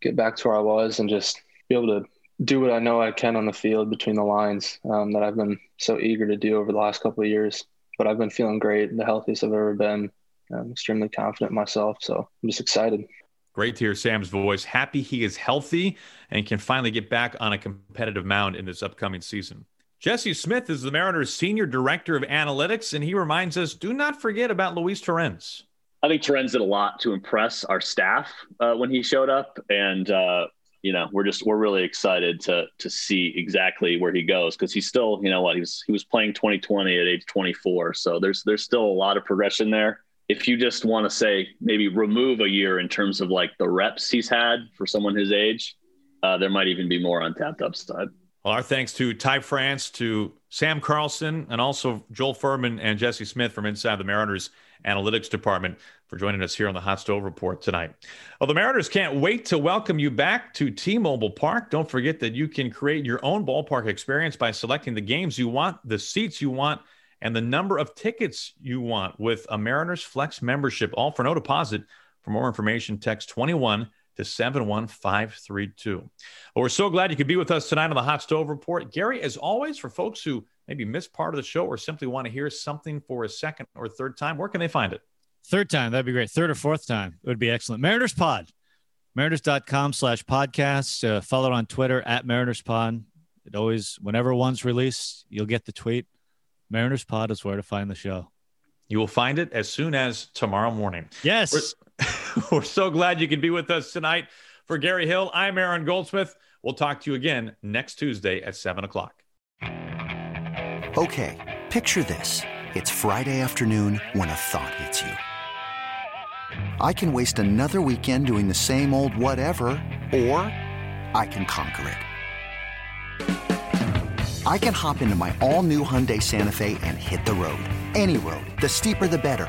get back to where I was and just be able to do what I know I can on the field between the lines um, that I've been so eager to do over the last couple of years. But I've been feeling great, the healthiest I've ever been. I'm extremely confident myself, so I'm just excited. Great to hear Sam's voice. Happy he is healthy and can finally get back on a competitive mound in this upcoming season. Jesse Smith is the Mariners' senior director of analytics, and he reminds us do not forget about Luis Torrens. I think Torrens did a lot to impress our staff uh, when he showed up, and uh, you know we're just we're really excited to to see exactly where he goes because he's still you know what he was he was playing 2020 at age 24, so there's there's still a lot of progression there. If you just want to say maybe remove a year in terms of like the reps he's had for someone his age, uh, there might even be more on untapped upside. Well, our thanks to Ty France, to Sam Carlson, and also Joel Furman and Jesse Smith from inside the Mariners Analytics Department for joining us here on the Hot Stove Report tonight. Well, the Mariners can't wait to welcome you back to T Mobile Park. Don't forget that you can create your own ballpark experience by selecting the games you want, the seats you want, and the number of tickets you want with a Mariners Flex membership, all for no deposit. For more information, text 21 to 71532. Well, we're so glad you could be with us tonight on the Hot Stove Report. Gary, as always, for folks who maybe missed part of the show or simply want to hear something for a second or third time, where can they find it? Third time, that'd be great. Third or fourth time It would be excellent. Mariners Pod, mariners.com slash podcast. Uh, follow it on Twitter at Mariners Pod. It always, whenever one's released, you'll get the tweet. Mariners Pod is where to find the show. You will find it as soon as tomorrow morning. Yes. We're, [laughs] [laughs] we're so glad you can be with us tonight. For Gary Hill, I'm Aaron Goldsmith. We'll talk to you again next Tuesday at 7 o'clock. Okay, picture this. It's Friday afternoon when a thought hits you. I can waste another weekend doing the same old whatever, or I can conquer it. I can hop into my all new Hyundai Santa Fe and hit the road. Any road. The steeper, the better.